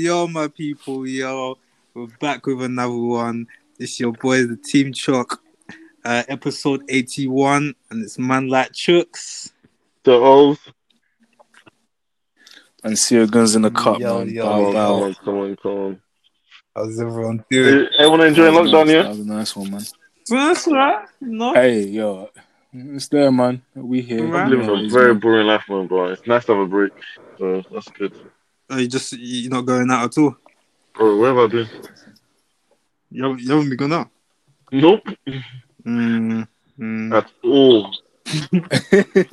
Yo, my people, yo, we're back with another one. It's your boys, the Team Chalk, uh, episode 81, and it's Man Like Chooks. The oath. and see your guns in the cup, Yo, man. yo, Bow, Come on, bow. come on, come on. How's everyone doing? Everyone enjoying That was lockdown, nice. yeah? That was a nice one, man. That's right. No, Hey, yo, it's there, man. We here. I'm living Yeah, a very man. boring life, man, bro. It's nice to have a break. So that's good. Are you just you're not going out at all. Bro, where have I been? You haven't, you haven't been going out. Nope. Mm, mm. At all.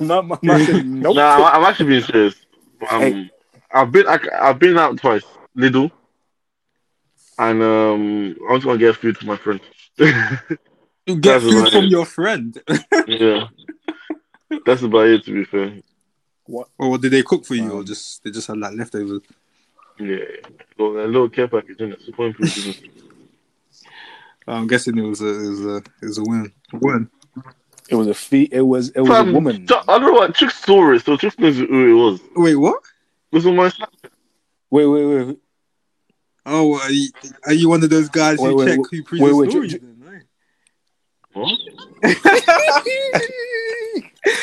no, man, man said nope. Nah, I'm, I'm actually being serious. Um, Hey. I've been I, I've been out twice, Lidl, and um, I was gonna get food for my friend. You get That's food right. from your friend. yeah, that's about it. To be fair, or what did they cook for you, or Um, just they just had like leftovers? yeah, got a little care package in it. So food. I'm guessing it was a it was a it was a win. A win. It was a fee. It was. It was Fam, a woman. Ch- I don't know what Chick saw it, so Chick knows who it was. Wait, what? It was on my snap. Wait, wait, wait. Oh, are you, are you one of those guys who Wait, wait, check wait, who pre wait, the wait, story? ju- then, right? What?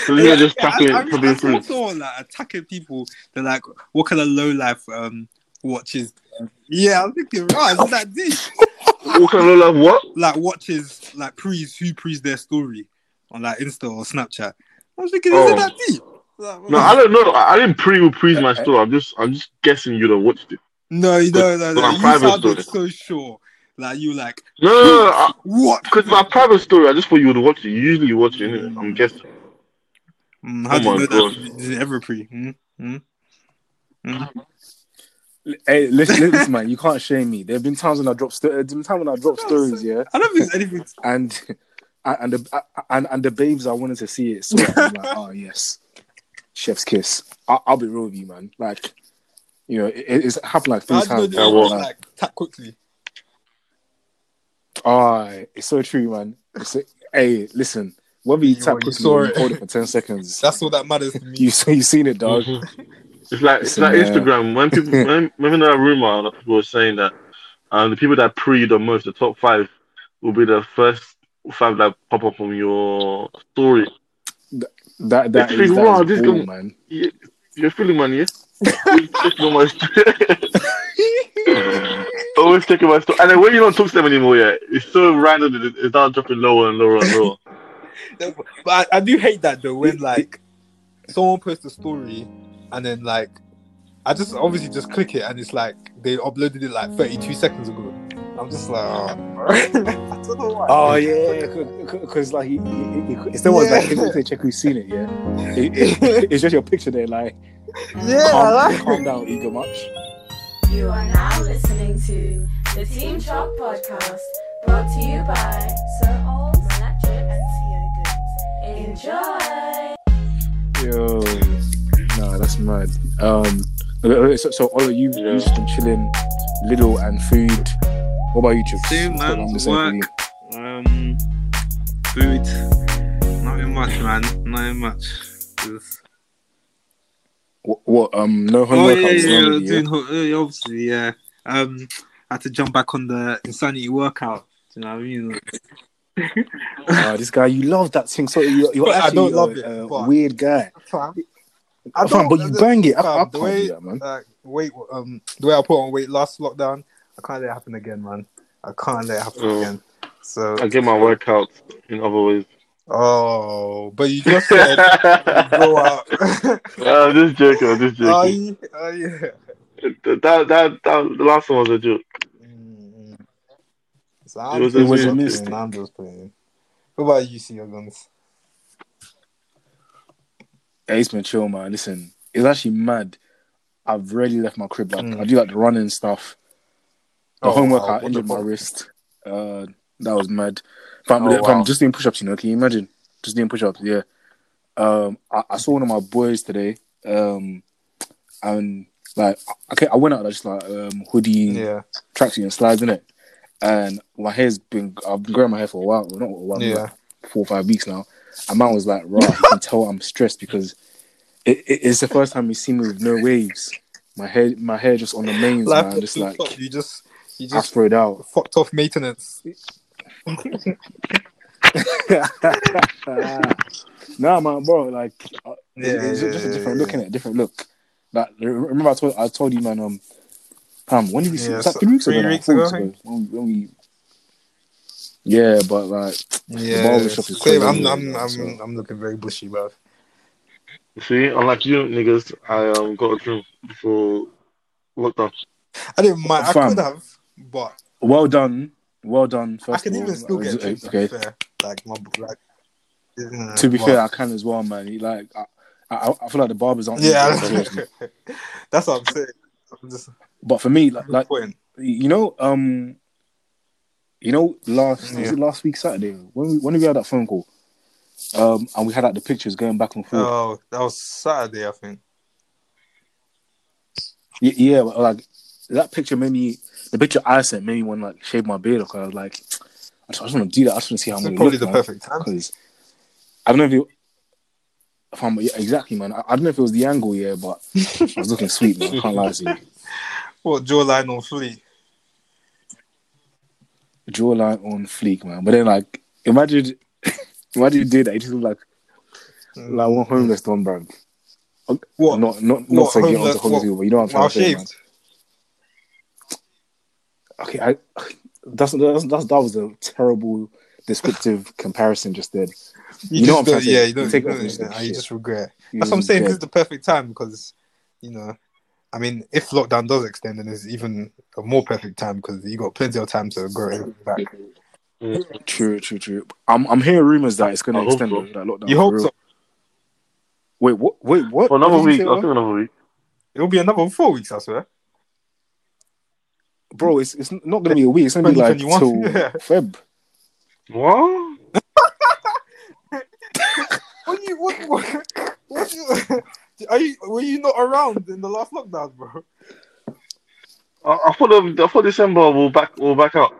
So you're just tackling I, I, for being saw free. someone like attacking people. They're like, what kind of low life um watches? Yeah, I'm thinking, right, is that deep? What kind of like what? Like watches, like pre's who pre's their story on like Insta or Snapchat. I was thinking, Oh. is it that deep? Like, No, I don't know. I didn't pre pre my story. I'm just I'm just guessing you don't watch it. no, you know, no, no, on you private sounded story. so sure. Like you, like No, no, no. no what? Because my private story, I just thought you would watch it. Usually you usually watch it. innit? I'm guessing. Mm, how Oh do you my know God. that? Did it ever pre? Hmm? Hmm? Hmm? Hey, listen, listen, man. You can't shame me. There have been times when I drop. St- there have been times when I drop stories, yeah, I don't think there's anything. and and the and, and the babes I wanted to see it. So I'm like, oh yes, chef's kiss. I, I'll be real with you, man. Like, you know, it, it's happened like three How you know times. they Yeah, always, well- like tap quickly? Oh, it's so true, man. It's hey, listen. Whether you You- tap you quickly or you it. hold it for ten seconds, That's all that matters to me. you you seen it, dog. It's like it's Listen, like man. Instagram. When people when remember that rumor that people were saying that um the people that pre the most, the top five, will be the first five that pop up on your story. That that It's is, like, that wow, is this bull, man. Yeah, you're feeling man, yeah. Checking on my Always checking my story, and then when you don't talk to them anymore, yeah, it's so random. It, it's now dropping lower and lower and lower. But I, I do hate that though when like someone posts a story and then like I just obviously just click it and it's like they uploaded it like 32 seconds ago. I'm just like, oh. I don't know why. Oh yeah, because like he, he, he, it's the ones Yeah. like if they check who's seen it. Yeah, It- it- it's just your picture there. Like, yeah, calm, like- calm down, ego much. You are now listening to the Team Chalk Podcast, brought to you by Sir Ols, Enjoy! Yo, no, that's mad. Um, so, so all of you, Yeah. you just been chilling, little and food. What about you, Chips? Same, man. I'm the same for Work. Um, food, nothing much, man. Nothing much. Just- What, what? Um, no Oh homework. yeah, yeah, yeah, yeah? doing ho- uh, obviously, yeah. Um, I had to jump back on the insanity workout. Do you know what I mean? Ah, this guy, you love that thing. So you're, you're But I don't a, love it, a but- weird guy. I Fam, but you bang it. I, I Fam, can't the way, that, man. like, weight, um, the way I put on weight last lockdown, I can't let it happen again, man. I can't let it happen Oh. again. So, I get my workout in other ways. oh, but you just said blow out. I'm just joking. I'm just oh, joking. yeah, oh, yeah. That, that, that, the last one was a joke. So It I'm was- just it was playing, missed. I'm just playing. What about you, see your guns? Hey, it's been chill, man. Listen, it's actually mad. I've really left my crib. Like Mm. I do like the running stuff. The Oh, homework, wow, I injured my wrist. Uh, that was mad. If I'm, Oh, if I'm just doing push-ups, you know, can you imagine? Just doing push-ups, yeah. Um, I, I saw one of my boys today. Um, and like, okay, I went out I just like um hoodie, Yeah, tracksuit, and slides in it. And my hair's been, I've been growing my hair for a while. Well, not a while, yeah. like four or five weeks now. And man was like, "Raw, you can tell I'm stressed because it, it, it's the first time he's seen me with no waves." My hair, my hair just on the mains, Life man. Just like you just you I just spread out. fucked off maintenance. nah, man, bro. Like, uh, Yeah, it's yeah, just a different yeah. look in it, different look. Like, remember I told I told you, man. Um, Pam, when did we see? Yeah, was that three weeks three ago? now? weeks ago, ago. When, when we. Yeah, but like, Yeah, barbershop is crazy, I'm, I'm, I'm, so- I'm looking very bushy, bro. See, unlike you niggas, I um got a trim before lockdown. I didn't mind. I Fam. could have, but well done, well done. I can even still get okay. trims. okay. Fair. Like my like. yeah, To be but- fair, I can as well, man. He, Like, I, I, I feel like the barbers aren't. yeah, that's what I'm saying. I'm just but for me, like, like you know, um, you know, last was it last week Saturday when we when we had that phone call, um, and we had like the pictures going back and forth. Oh, that was Saturday, I think. Y- yeah, like that picture made me. The picture I sent made me want to like shave my beard because I was like, I just, want to do that. I just want to see how I'm gonna probably look, the man. perfect time. because I don't know if you If I'm, yeah, exactly, man. I, I don't know if it was the angle, yeah, but I was looking sweet, man. I can't lie to you. What jawline on fleet? Jawline on fleek, man. But then, like, imagine, imagine you did that. You just look like like one homeless don, bro. What? Not not not to get onto homeless people, but you know what I'm trying to say, man. Okay, I that's, that's that's that was a terrible descriptive comparison just then. You know what I'm just trying to don't- Yeah, you don't. Take you, it you just regret. You That's what I'm saying. This is the perfect time because, you know, I mean, if lockdown does extend, then it's even a more perfect time because you got plenty of time to grow it back. True, true, true. I'm I'm hearing rumors that it's going to extend so. that lockdown. You hope real. so. Wait, what? Wait, what? For another week, I say, think another week. It'll be another four weeks, I swear. bro? It's it's not going to be a week. It's going to be like 2021, till yeah. Feb. What? What you? What? What? What you, are you? Were you not around in the last lockdown, bro? I, I thought the, I thought December will back will back out.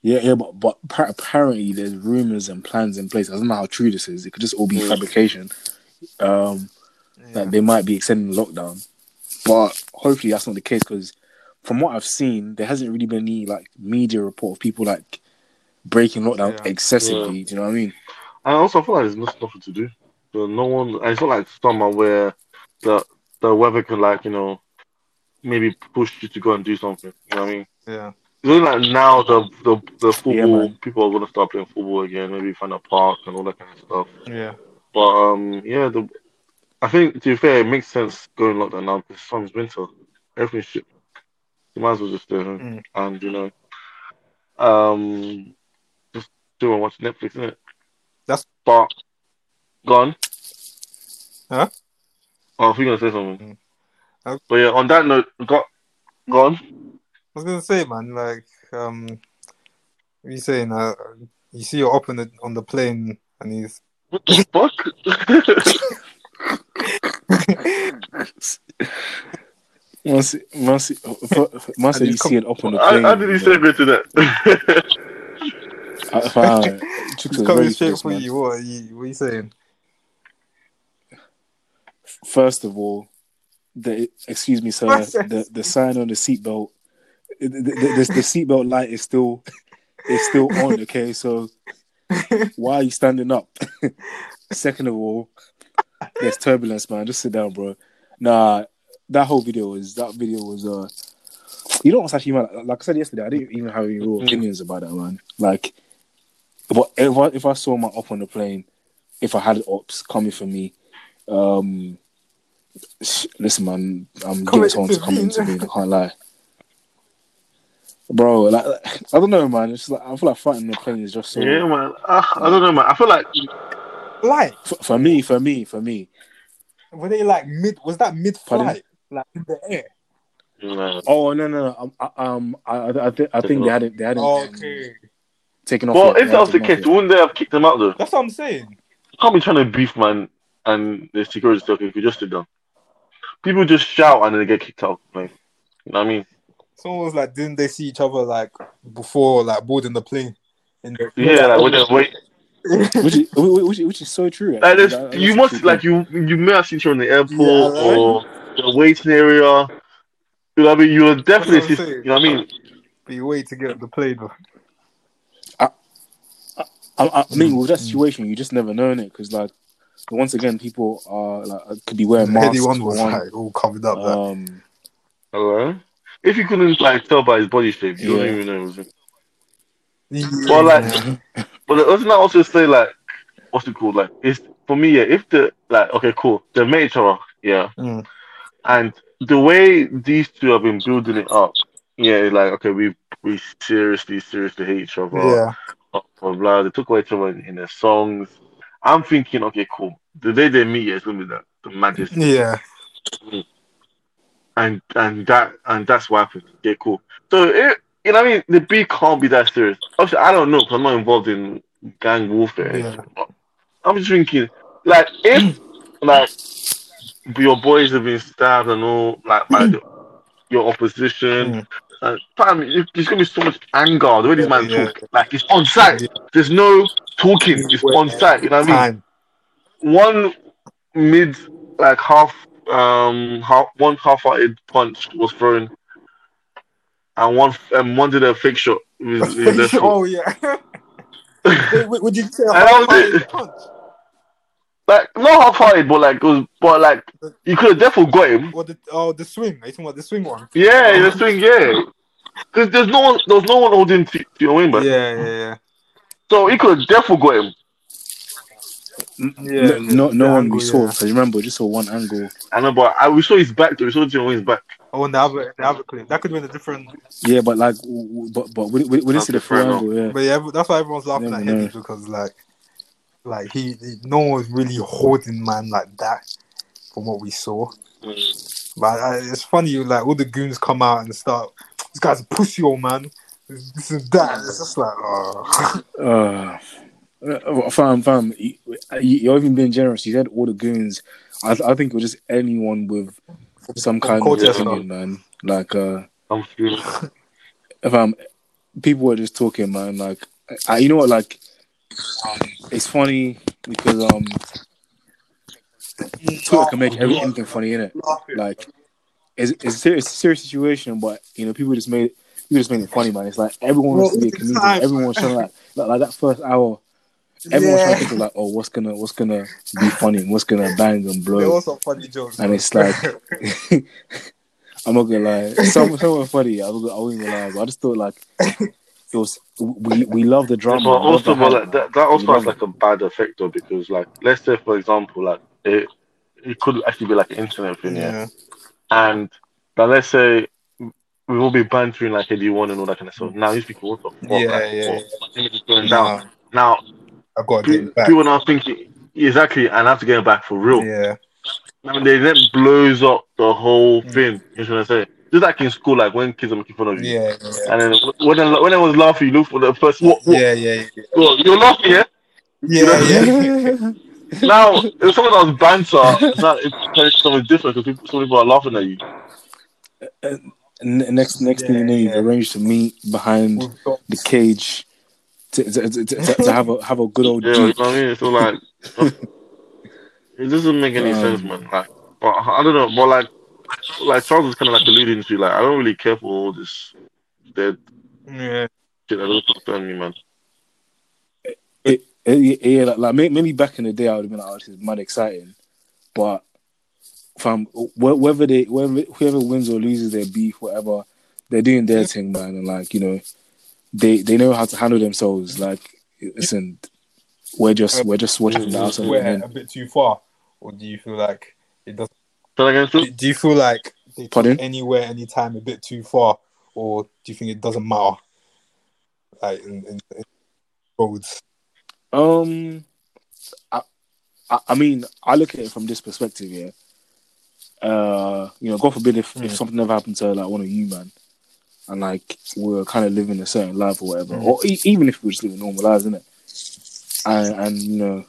Yeah, yeah, but but appa- apparently there's rumors and plans in place. I don't know how true this is. It could just all be Mm. fabrication. Um, that they might be extending the lockdown, but hopefully that's not the case because from what I've seen, there hasn't really been any like media report of people like breaking lockdown Yeah. excessively. Do you know what I mean? I also, feel like there's nothing nothing to do. So no one. And it's not like summer where the the weather can like you know maybe push you to go and do something. You know what I mean? Yeah. It's only like now the the the football man. people are gonna start playing football again. Maybe find a park and all that kind of stuff. Yeah. But um, yeah, the I think to be fair, it makes sense going lockdown now because sun's winter. Everything's shit. You might as well just stay home Mm. and you know, um, just do and watch Netflix, innit? That's- but gone. Huh? Oh, I think you're gonna say something. Mm. Okay. But yeah, on that note, got gone. I was gonna say, man, like, um, what are you saying? Uh, you see your op on the on the plane, and he's What the fuck? Once, once, once you he's see it up on the plane. how did he segue to that? I, I found it. Chicks he's coming ready for straight this, for man. you. What are you? What are you saying? First of all, the excuse me, sir, the, the sign on the seatbelt, the, the, the, the seatbelt light is still is still on. Okay, so why are you standing up? Second of all, there's turbulence, man. Just sit down, bro. Nah, that whole video was that video was uh, you know what's actually mad? Like I said yesterday, I didn't even have any real opinions about that, man. Like, what if I if I saw my op on the plane, if I had ops coming for me, um, listen, man, I'm Come getting someone to come into me. I can't lie, bro. Like, I don't know, man. It's like I feel like fighting the plane is just so. yeah, man. Uh, I don't know, man. I feel like Like, For, for me, for me, for me. were they like mid? Was that mid flight? Like in the air? Nah. Oh no, no, no. Um, I, um, I, I, I, thi- I think they hadn't, they hadn't um, Okay, taken off. Well, yet. if They that was the case, wouldn't they have kicked him out though? that's what I'm saying. You can't be trying to beef, man, and the security stuff if you just sit down. People just shout and then they get kicked out. Like, you know what I mean? Someone was like, didn't they see each other like before like boarding the plane? In the Yeah, like when they wait. yet. which, is, which, which, which is so true. Like, actually. That- you must true like you you may have seen her in the airport Yeah, like- or the waiting area. You know what I mean? You would definitely see. You know what I mean? But you wait to get the plane. though. I, I mean, with that Mm. situation, you just never know it because, like, once again, people are like could be wearing The masks. Headie One was one. like all covered up. like, um, Hello. If you couldn't like tell by his body shape, you Yeah. don't even know. It was him. yeah, Well, like, but doesn't that also say like, what's it called? Like, it's for me, yeah. If the like, okay, cool, they made each yeah, Mm. and the way these two have been building it up, yeah, like, okay, we we seriously, seriously hate each other. yeah, blah, blah, blah. They took away each other in, in their songs. I'm thinking, okay, cool. The day they meet, it's gonna be the, the maddest. yeah. and and that and that's what happened. Okay, cool. So it, you know, what I mean, the beat can't be that serious. Obviously, I don't know because I'm not involved in gang warfare. Yeah. I'm just thinking, like, if like your boys have been stabbed and all, like by the, your opposition, mm. Fam, there's gonna be so much anger the way these Yeah, man yeah. talk. Like, it's on site. There's no talking. It's on site. You know what I mean? One mid like half um half one half-hearted punch was thrown and one um one did a fake shot with foot. oh yeah. wait, wait, what you say? And that was it. Punch? Like not half-hearted but like was but like you could have definitely got him What the oh the swing? Are you talking about the swing one? yeah the swing yeah because there's no one there's no one holding to, to your wing back Yeah, yeah, yeah. so he could have definitely got him yeah. no, no, no one angle, we saw yeah. because remember, we just saw one angle. I know but I, we saw his back though we saw your wing's back Oh, and the other, the other clip. That could have been a different. Yeah, but like, w- w- but but we, we, we didn't see the full Okay, fair angle. Yeah, But yeah, that's why everyone's laughing Never at him because like, like he, he, no one was really holding man like that from what we saw. But I, it's funny, like all the goons come out and start. This guy's a pussy, old man. This, this is that. It's just like, oh. uh, uh, fam, fam, you, you're even being generous. You said all the goons. I, I think it was just anyone with some kind of Culture opinion, man. Like, uh, I'm feeling if I'm, people were just talking, man. Like, I, you know what? Like, it's funny because um, Twitter can make every, anything funny in it. Like, it's, it's, a serious, it's a serious situation, but you know, people just made it. People just made it funny, man. It's like everyone wants to be a comedian. Everyone's trying to like, like, like that first hour. Everyone's trying to think of like, oh, what's gonna, what's gonna be funny, and what's gonna bang and There blow. was some funny jokes. And it's like, I'm not gonna lie, some some were funny. I was, I wasn't gonna lie, but I just thought like, it was. We we love the drama. But also, the but like, that, that also We has love like a bad effect though, because like let's say for example, like it it could actually be like an internet thing, yeah. yeah. And but let's say we will be bantering like Headie One and all that kind of stuff. Now these people, what the fuck? Yeah, like, yeah, what? My image is going down. Nah, Now I've got to get pe- back. people now thinking exactly, and I have to get it back for real. Yeah. I mean, they then blows up the whole Mm. thing. You know what I'm saying? Just like in school, like when kids are making fun of you, Yeah, yeah. and then when I, when I was laughing, you look for the first. What, what? Yeah, yeah, yeah. Well, you're laughing, yeah. Yeah, yeah. now, if someone else banter, now it's something different because people, some people are laughing at you. N- next next thing you know, you've Yeah. arranged to meet behind the cage to, to, to, to, to have a have a good old Yeah, you know what I mean? So like, it doesn't make any Um, sense, man. Like, but I don't know, but like, like Charles is kind of like alluding to, like, I don't really care for all this dead Yeah. shit that doesn't concern me, man. It, it, yeah, like, like maybe back in the day, I would have been like, oh, this is mad exciting. But from whether they whether whoever wins or loses their beef, whatever, they're doing their thing, man, and like you know, they they know how to handle themselves. Like, listen, we're just we're just watching the outside. Where looking a bit too far, or do you feel like it does? So again, so, Do you feel like they took Pardon? anywhere, anytime a bit too far, or do you think it doesn't matter? Like in, in, in roads. Um, I, I, I mean, I look at it from this perspective, yeah. Uh, you know, God forbid if, if Mm. something ever happened to like one of you, man, and like we're kind of living a certain life or whatever, Mm. or e- even if we're just living normal lives, isn't it? And, and you know,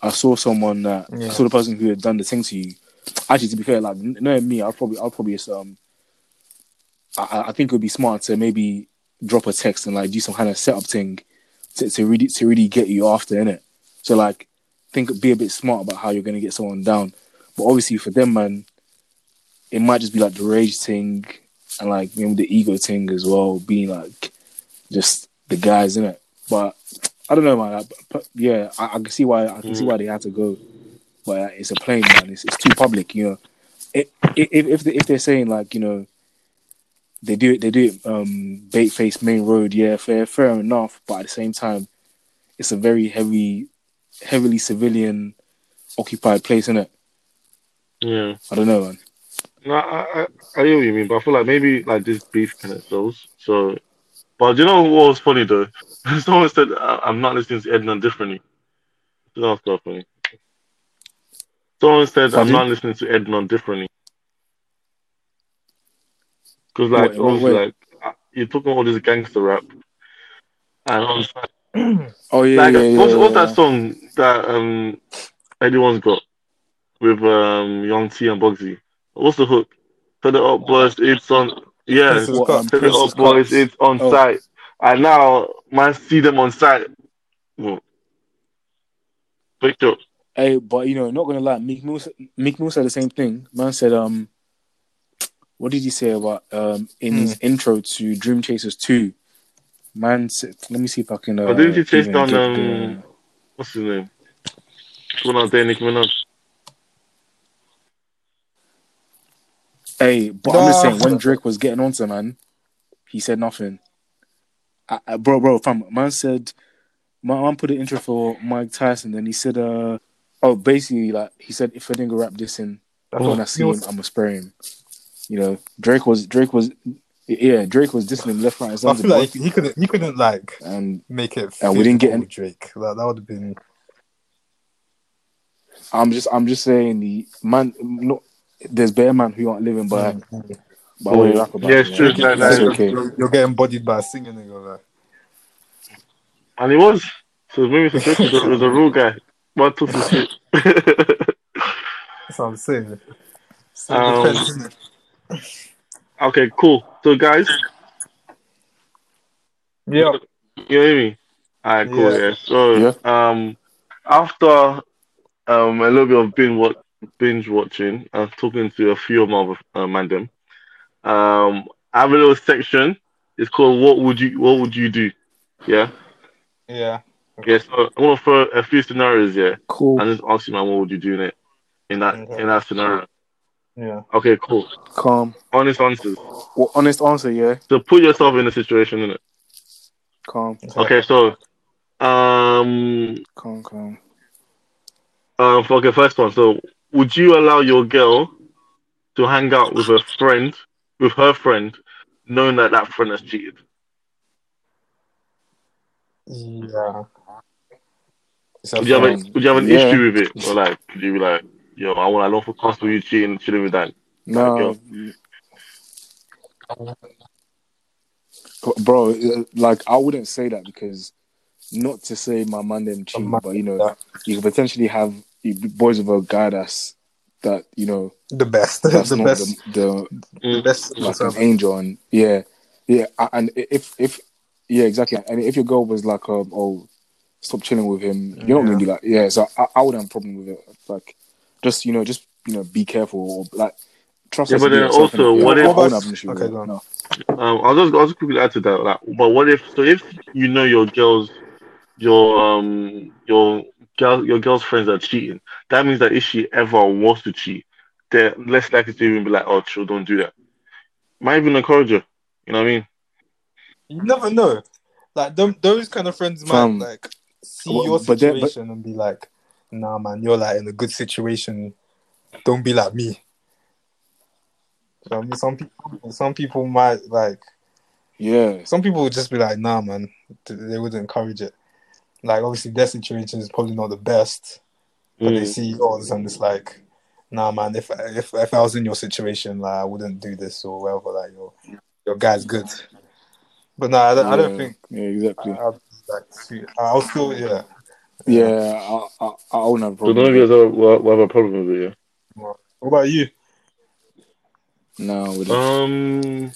I saw someone that Yeah. I saw the person who had done the thing to you. Actually, to be fair, like knowing me, I'll probably I'll probably just um, I, I think it would be smart to maybe drop a text and like do some kind of setup thing to, to really to really get you after in it. So like think be a bit smart about how you're gonna get someone down. But obviously for them man, it might just be like the rage thing and like you know the ego thing as well, being like just the guys in it. But I don't know, man. I, but, yeah, I, I can see why I can see why they had to go. But it's a plane, man. It's, it's too public, you know. It, if if they, if they're saying like you know they do it they do it um bait face main road yeah fair fair enough but at the same time it's a very heavy heavily civilian occupied place isn't it Yeah. i don't know man No, I, I, I hear what you mean, but I feel like maybe like this beef kind of sells. So, but you know what was funny though? Someone said I- I'm not listening to Edna differently. That was quite funny. Someone said I'm not listening to Edna differently. Because like Wait, wait, obviously wait. like you're talking all this gangster rap, and I was like, oh yeah like yeah, yeah, what's, yeah, what's that song that um Headie One's got with um Young T and Bugsey? What's the hook? Put it up, boys. It's on. Yeah, Princess What, Cup. Set it up, boys. It's on Oh. site. And now, man, see them on site. Well, picture. Hey, but you know, not gonna lie, Meek Mill, Meek Mill said the same thing. Man said, um, what did he say about um in his Hmm. intro to Dream Chasers Two? Man said, let me see if I can. Uh, Oh, didn't he chase down, um, the- What's his name? Going out there, Nicki Minaj. Hey, but I'm just saying, when Drake was getting onto man, he said nothing. I, I, bro, bro, fam, man said, my man put an intro for Mike Tyson, and he said, uh, oh, basically, like he said, if I didn't go rap this in, That's when what I see him, was... I'm gonna spray him. You know, Drake was Drake was, yeah, Drake was dissing him left, right, and center. I feel like he couldn't. He couldn't like and make it. And we didn't get any- Drake. That, that would have been. I'm just, I'm just saying, the man, no, there's better man who aren't living by mm, mm. by what you oh, rap about. Yeah, it's true. know? That- That's that- okay. You're, you're getting bodied by a singing nigga. Like. And he was. So maybe it's a, it was a real guy. Man took some shit. That's what I'm saying. Um, okay, cool. So, guys, Yeah. you hear me? Alright, cool. Yeah. Yeah. So, um, after um a little bit of binge watch, binge watching, I was talking to a few of my other uh, man them. Um, I have a little section. It's called "What Would You What Would You Do?" Yeah. Yeah. Yeah. So I'm gonna throw a few scenarios. Yeah, Cool, and just ask you, man, what would you do in it? In that Okay. in that scenario. Yeah. Okay, cool. calm. Honest answers. Well, honest answer, yeah, So put yourself in a situation, in it. calm, Okay, so um calm, calm. Um, for- okay, first one. So, would you allow your girl to hang out with a friend, with her friend, knowing that that friend has cheated? Yeah. So Would you have a, would you have an yeah. issue with it, or like, would you be like, yo, I want, I don't feel comfortable you cheating, chilling with that? No, bro, uh, like I wouldn't say that because not to say my man them cheat, man- but you know, yeah. you could potentially have you boys with a guy that's that you know the best. that's the not best. the, The Mm. best. like an angel and yeah, yeah, and if if yeah, exactly, and if your girl was like, um, oh, stop chilling with him, you're not gonna be like, yeah. So I, I wouldn't have a problem with it. Like, just you know, just you know, be careful or like trust. Yeah, but then also, what I if- wouldn't have an issue with Okay, go on. no. Um, I'll just, I'll just quickly add to that. Like, but what if, so if you know your girl's, your um, your girl, your girl's friends are cheating, that means that if she ever wants to cheat, they're less likely to even be like, oh, chill, don't do that. Might even encourage her. You know what I mean? You never know. Like them, those kind of friends might Fam. like see Well, your but then- but- situation and be like, "Nah, man, you're like in a good situation. Don't be like me." So, I mean, some people, some people might like. Yeah, Some people would just be like, "Nah, man," they would encourage it. Like, obviously, their situation is probably not the best, but they Mm. see yours and it's like, "Nah, man, if if if I was in your situation, like, I wouldn't do this or whatever. Like, your your guy's good." But no, I don't, I don't think yeah, exactly. I'll, like, see- I'll still, yeah. Yeah, I, I, I wouldn't have a So none of you guys have, will will have a problem with it, What about you? No, I wouldn't. Um,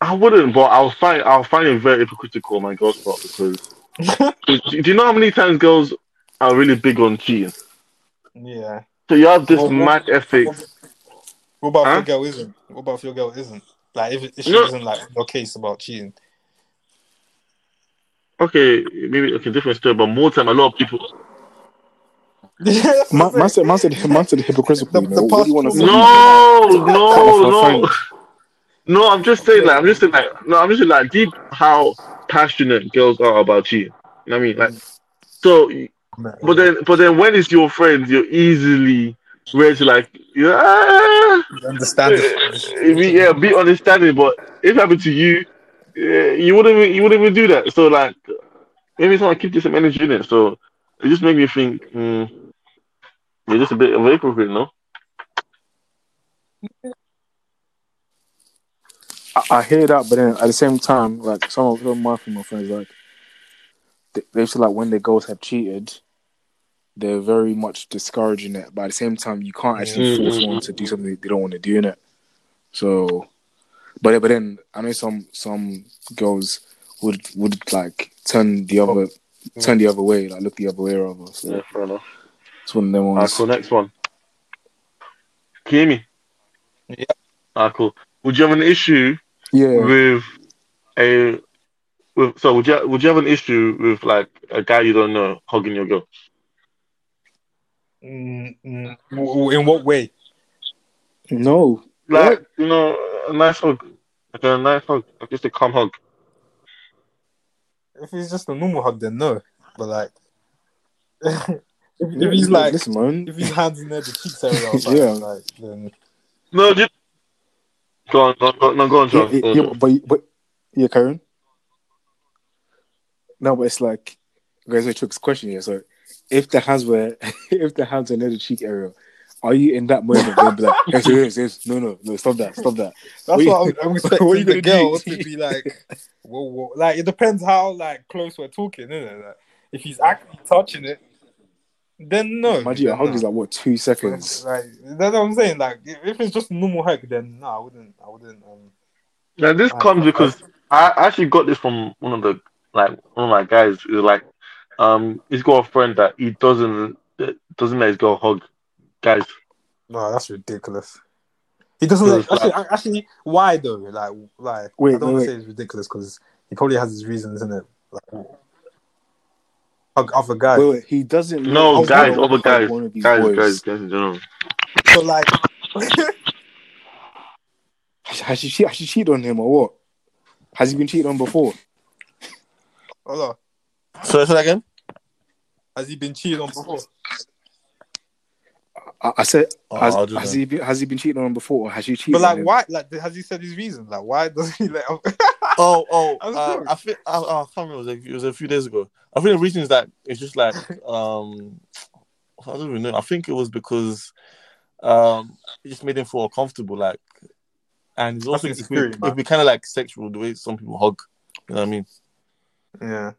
I wouldn't, but I'll find I'll find it very hypocritical my girl's part because do, do you know how many times girls are really big on cheating? Yeah. So you have this Well, well- mad ethics What about if your girl isn't? What about if your girl isn't? Like if, if she No. isn't like your case about cheating. Okay, maybe okay, different story, but more time, a lot of people. Man, man said, man said, man said hypocritical. The- the what do you want to say? No, no, no, no. I'm just saying, like, I'm just saying, like, no, I'm just saying, like, deep how passionate girls are about cheating. You know what I mean? Like, so, but then, but then, when it's your friends, you're easily ready to like, yeah, understand this. be, yeah, be understanding. But if it happened to you, yeah, you wouldn't, even- you wouldn't even do that. So, like, maybe someone keep some energy in it. So, it just made me think, hmm, you're just a bit of a hypocrite, no? I, I hear that, but then at the same time, like some of some of my female friends, like they, they feel like when their girls have cheated, they're very much discouraging it. But at the same time, you can't actually Mm, force mm, one to do something they don't want to do in it. So, but but then I know some some girls would would like turn the other turn the other way, like look the other way rather. So Yeah, fair enough. it's one of them Alright, ones. cool. Next one. Can you hear me? Yeah. Ah, cool. Would you have an issue Yeah, with a with so would you would you have an issue with like a guy you don't know hugging your girl? Mm, mm, w- w- in what way? no, Like you know, a nice hug, like a nice hug, like just a calm hug. If it's just a normal hug, then no. But like, if, if he's like, listen, man. if his hands in there, the cheeks area, or something, Yeah. like, then No, just go on, go on, go on, no, go on, Yeah, yeah, yeah, but but yeah, Karen. No, but it's like guys, I took this question here. So, if the hands were, if the hands are near the cheek area, are you in that moment? They'll be like, yes, yes, yes. No, no, no, stop that, stop that. that's What what, I'm, I'm expecting what you the gonna do? girl to be like. Whoa, whoa. Like it depends how like close we're talking, isn't it? Like, if he's actually touching it, then no. Imagine a hug no. is like what two seconds. Like that's what I'm saying. Like if if it's just normal hug, then no, I wouldn't. I wouldn't. Um, Now this Ah, comes fuck because I actually got this from one of the like one of my guys. Who like, um, he's got a friend that he doesn't doesn't let his girl hug guys. no, that's ridiculous. He doesn't So like, it's actually. Actually, why though? Like, like Wait, I don't wait, want wait. to say it's ridiculous because he probably has his reasons, isn't it? Like, hug other guys. Wait, wait, he doesn't. No, his guys, other guys, one guys, boys. guys, guys in general. So like, Has, has she has she cheated on him or what? Has he been cheated on before? hold on. So say that again. Has he been cheated on before? I, I said, Oh, has, I'll has he been has he been cheated on him before or has he cheated? But on like, him? why? Like, has he said his reasons? Like, why doesn't he let? Oh, oh, I'm uh. I think I, I can't remember. It was, a, it was a few days ago. I think the reason is that it's just like um, I don't even know. I think it was because um, it just made him feel uncomfortable. Like, and it's also That's it'd be, insecurity, man. it'd be kind of like sexual the way some people hug. You know what I mean? yeah.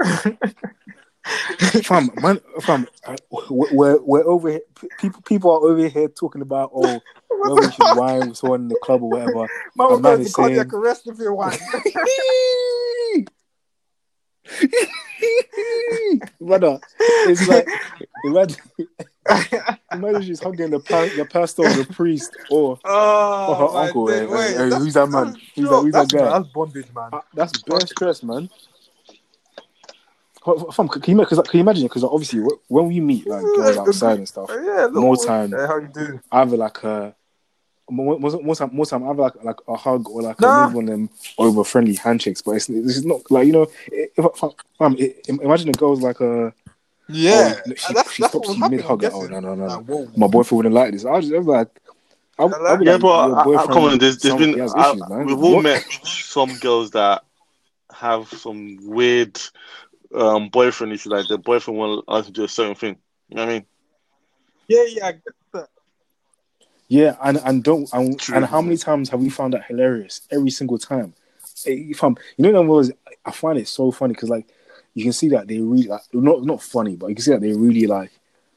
man, fam, uh, we're, we're over here. People, people are over here talking about oh, whether we should wine with someone in the club or whatever. Man, A we're man going to is cardiac saying- arrest if you want. Brother, it's like imagine, imagine she's hugging the pa- the pastor or the priest or oh, or her uncle. eh, Wait, eh, who's that man? Who's that? Who's that guy? That's bondage, man. Uh, That's bare stress, man. F- Fam, can you, ma- 'cause, can you imagine? Because obviously, when we meet like girls outside and stuff, Yeah, look, More time. Hey, how you doing? either like uh, a more, more, more time, more time, either like like a hug or like Nah. a move on of them over friendly handshakes. But it's this is not like you know. If, if, fam, it, imagine a girl's like a Yeah, oh, she, that's, she that's stops you mid hug. Oh no no no! no. Like, whoa. My boyfriend wouldn't like this. I was just like, I, like I'll be Yeah, like, but I, I, come on, there's, there's sounds been like he has I- we've all What? met some girls that have some weird um, boyfriend issues. Like the boyfriend will ask to do a certain thing. You know what I mean? Yeah, yeah. I get that. Yeah, and and don't and, True. and how many times have we found that hilarious? Every single time. If I'm, you know, that was I find it so funny because like you can see that they really like not not funny, but you can see that they really like.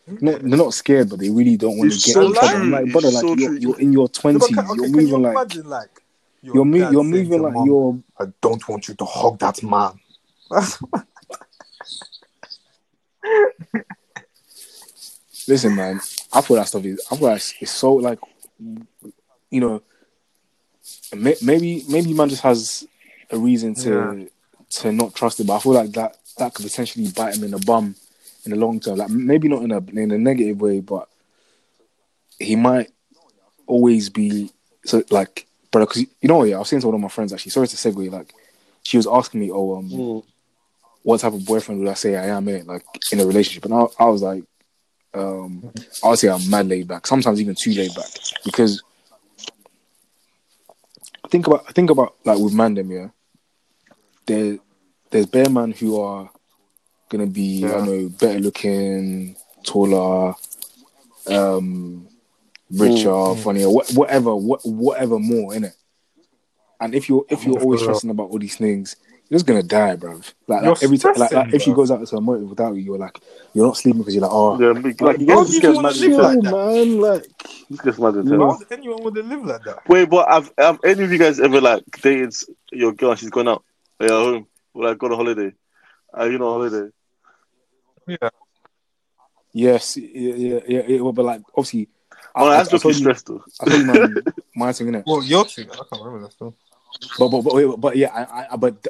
Not, they're not scared, but they really don't want to get so in trouble. true. I'm like, brother, like so you're, you're in your twenties, but can, okay, you're moving you like imagine, like, your you're, mo- you're moving like mom, you're. I don't want you to hug that man. Listen, man, I thought that stuff is. I thought it's so like you know, may, maybe maybe man just has a reason to to not trust it. But I feel like that that could potentially bite him in the bum in the long term. Like maybe not in a in a negative way, but he might always be so like brother. Because you know, yeah, I was saying to one of my friends actually. Sorry to segue. Like she was asking me, oh, um, Mm. What type of boyfriend would I say I am in, like in a relationship? And I, I was like, um, I would say I'm mad laid back. Sometimes even too laid back because think about think about like with Mandem, yeah. There, there's bare man who are gonna be I Yeah. don't know better looking, taller, um, richer, Mm. funnier, wha- whatever, what, whatever more in it. And if you're if you're always stressing about all these things, you're just gonna die, bruv. Like, like every time, like, like if she goes out to a motive without you, you're like you're not sleeping because you're like, oh, Yeah, big- like you Why guys just you get wanna mad live like that. that? man, like Just get mad at You that. know, Why would anyone want live like that? Wait, but have, have any of you guys ever like dated your girl and she's gone out? They're at home. Or like gone on holiday. Are you know holiday? Yeah. yes, yeah, yeah, yeah, yeah, but like obviously, Oh, that's I, I looking told you, stressed though. I told you my, my thing in it. Well, your thing. I can't remember that still. But but but, wait, but yeah, I, I but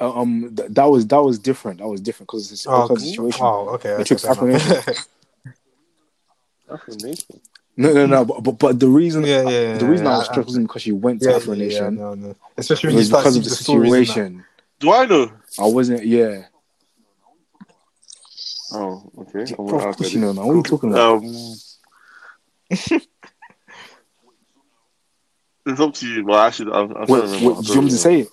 um th- that was that was different. That was different because it's Oh, because situation. oh, okay. okay, Matrix fair enough. affirmation. Affirmation. No, no, no. But but, but the reason Yeah, yeah, yeah, the reason yeah, I was I- because she went to yeah, yeah, Afro yeah, Nation. no, no. Especially when you because of the the stories and that. situation. Do I know? I wasn't. Yeah. Oh, okay. I'm Bro, of course you know, this. man. What are you talking about? Um, it's up to you. Well, actually, I'm, I'm Wait, trying to remember. do you want me to say it?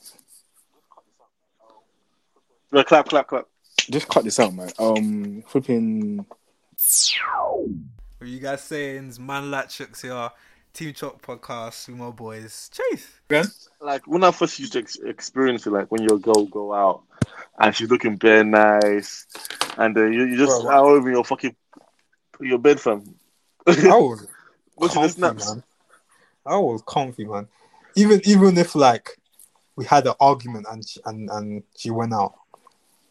No, clap, clap, clap. Just cut this out, man. Um, flipping. What are you guys saying? It's Man Like Chooks here. Team Chalk podcast with my boys. Chase. Like when I first used to ex- experience it, like when your girl go out and she's looking bare nice, and then you, you just Bro, out over your fucking your bed, fam. I was Watching comfy, man. I was comfy, man. Even even if like we had an argument and she, and and she went out,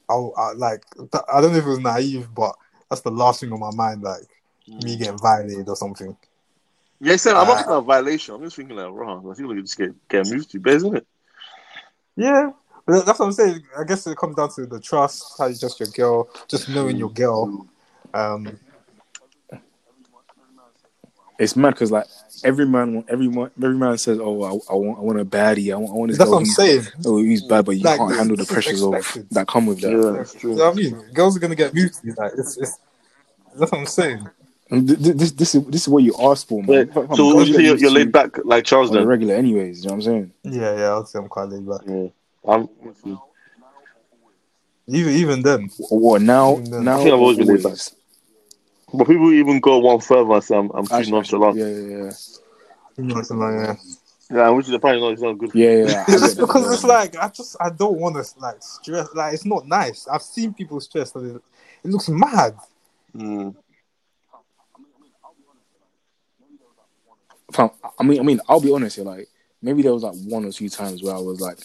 I, I like th- I don't know if it was naive, but that's the last thing on my mind, like me getting violated or something. Yeah, Sam, I'm not Uh, thinking of violation. I'm just thinking like, wrong. I think we could just get get moved to bed, isn't it? Yeah, but that's what I'm saying. I guess it comes down to the trust, how you trust your girl, just knowing your girl. Um, It's mad because like every man, every man, every man says, "Oh, I, I want, I want a baddie. I want, I want this that's girl what I'm saying. oh, who's bad, but you Like, can't handle the pressures of that come with that." Yeah, that's You true. know what I mean? Girls are gonna get moved to you. Like it's, it's that's what I'm saying. And th- th- this, this is this is what you asked for, man. Wait, Fam, so girls would you get say you're, used you're laid back like Charles on the then? regular, anyways. You know what I'm saying? Yeah, yeah. I'll say I'm quite laid back. Yeah. I'm, Even even then, what now? No. Now, I think I've always been laid always. But people even go one further and say I'm, I'm too Actually, nonchalant. yeah, yeah, yeah, you know, something like that. Yeah, which is apparently not, it's not good. For yeah, yeah. yeah. I It's because it's like I just I don't want to like stress. Like it's not nice. I've seen people stressed and it, it looks mad. Mm. I mean, I mean, I'll be honest here. Like, maybe there was like one or two times where I was like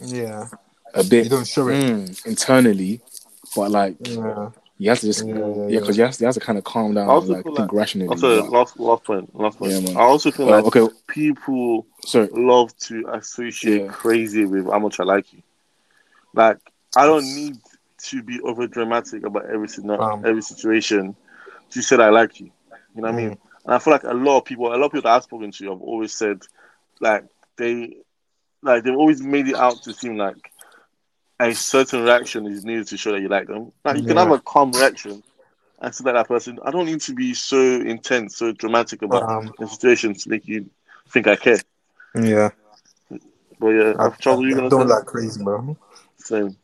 Yeah, a you bit don't show it. mm, internally, but like Yeah, you have to just Yeah, yeah, yeah, because you have to, you have to kind of calm down I and also like feel think like- Also, last last point, last point. Yeah, man. I also feel Uh, like okay, people sorry. love to associate Yeah. crazy with how much I like you. Like I don't need to be over dramatic about every scenario, Um. every situation to say that I like you. You know what I mean? And I feel like a lot of people, a lot of people that I've spoken to have always said, like they, like they've always made it out to seem like a certain reaction is needed to show that you like them. Like you can Yeah. have a calm reaction and say like that person. I don't need to be so intense, so dramatic about Um. the situation to make you think I care. yeah. But yeah, I, I've trouble. I You gonna don't say like crazy, bro. same?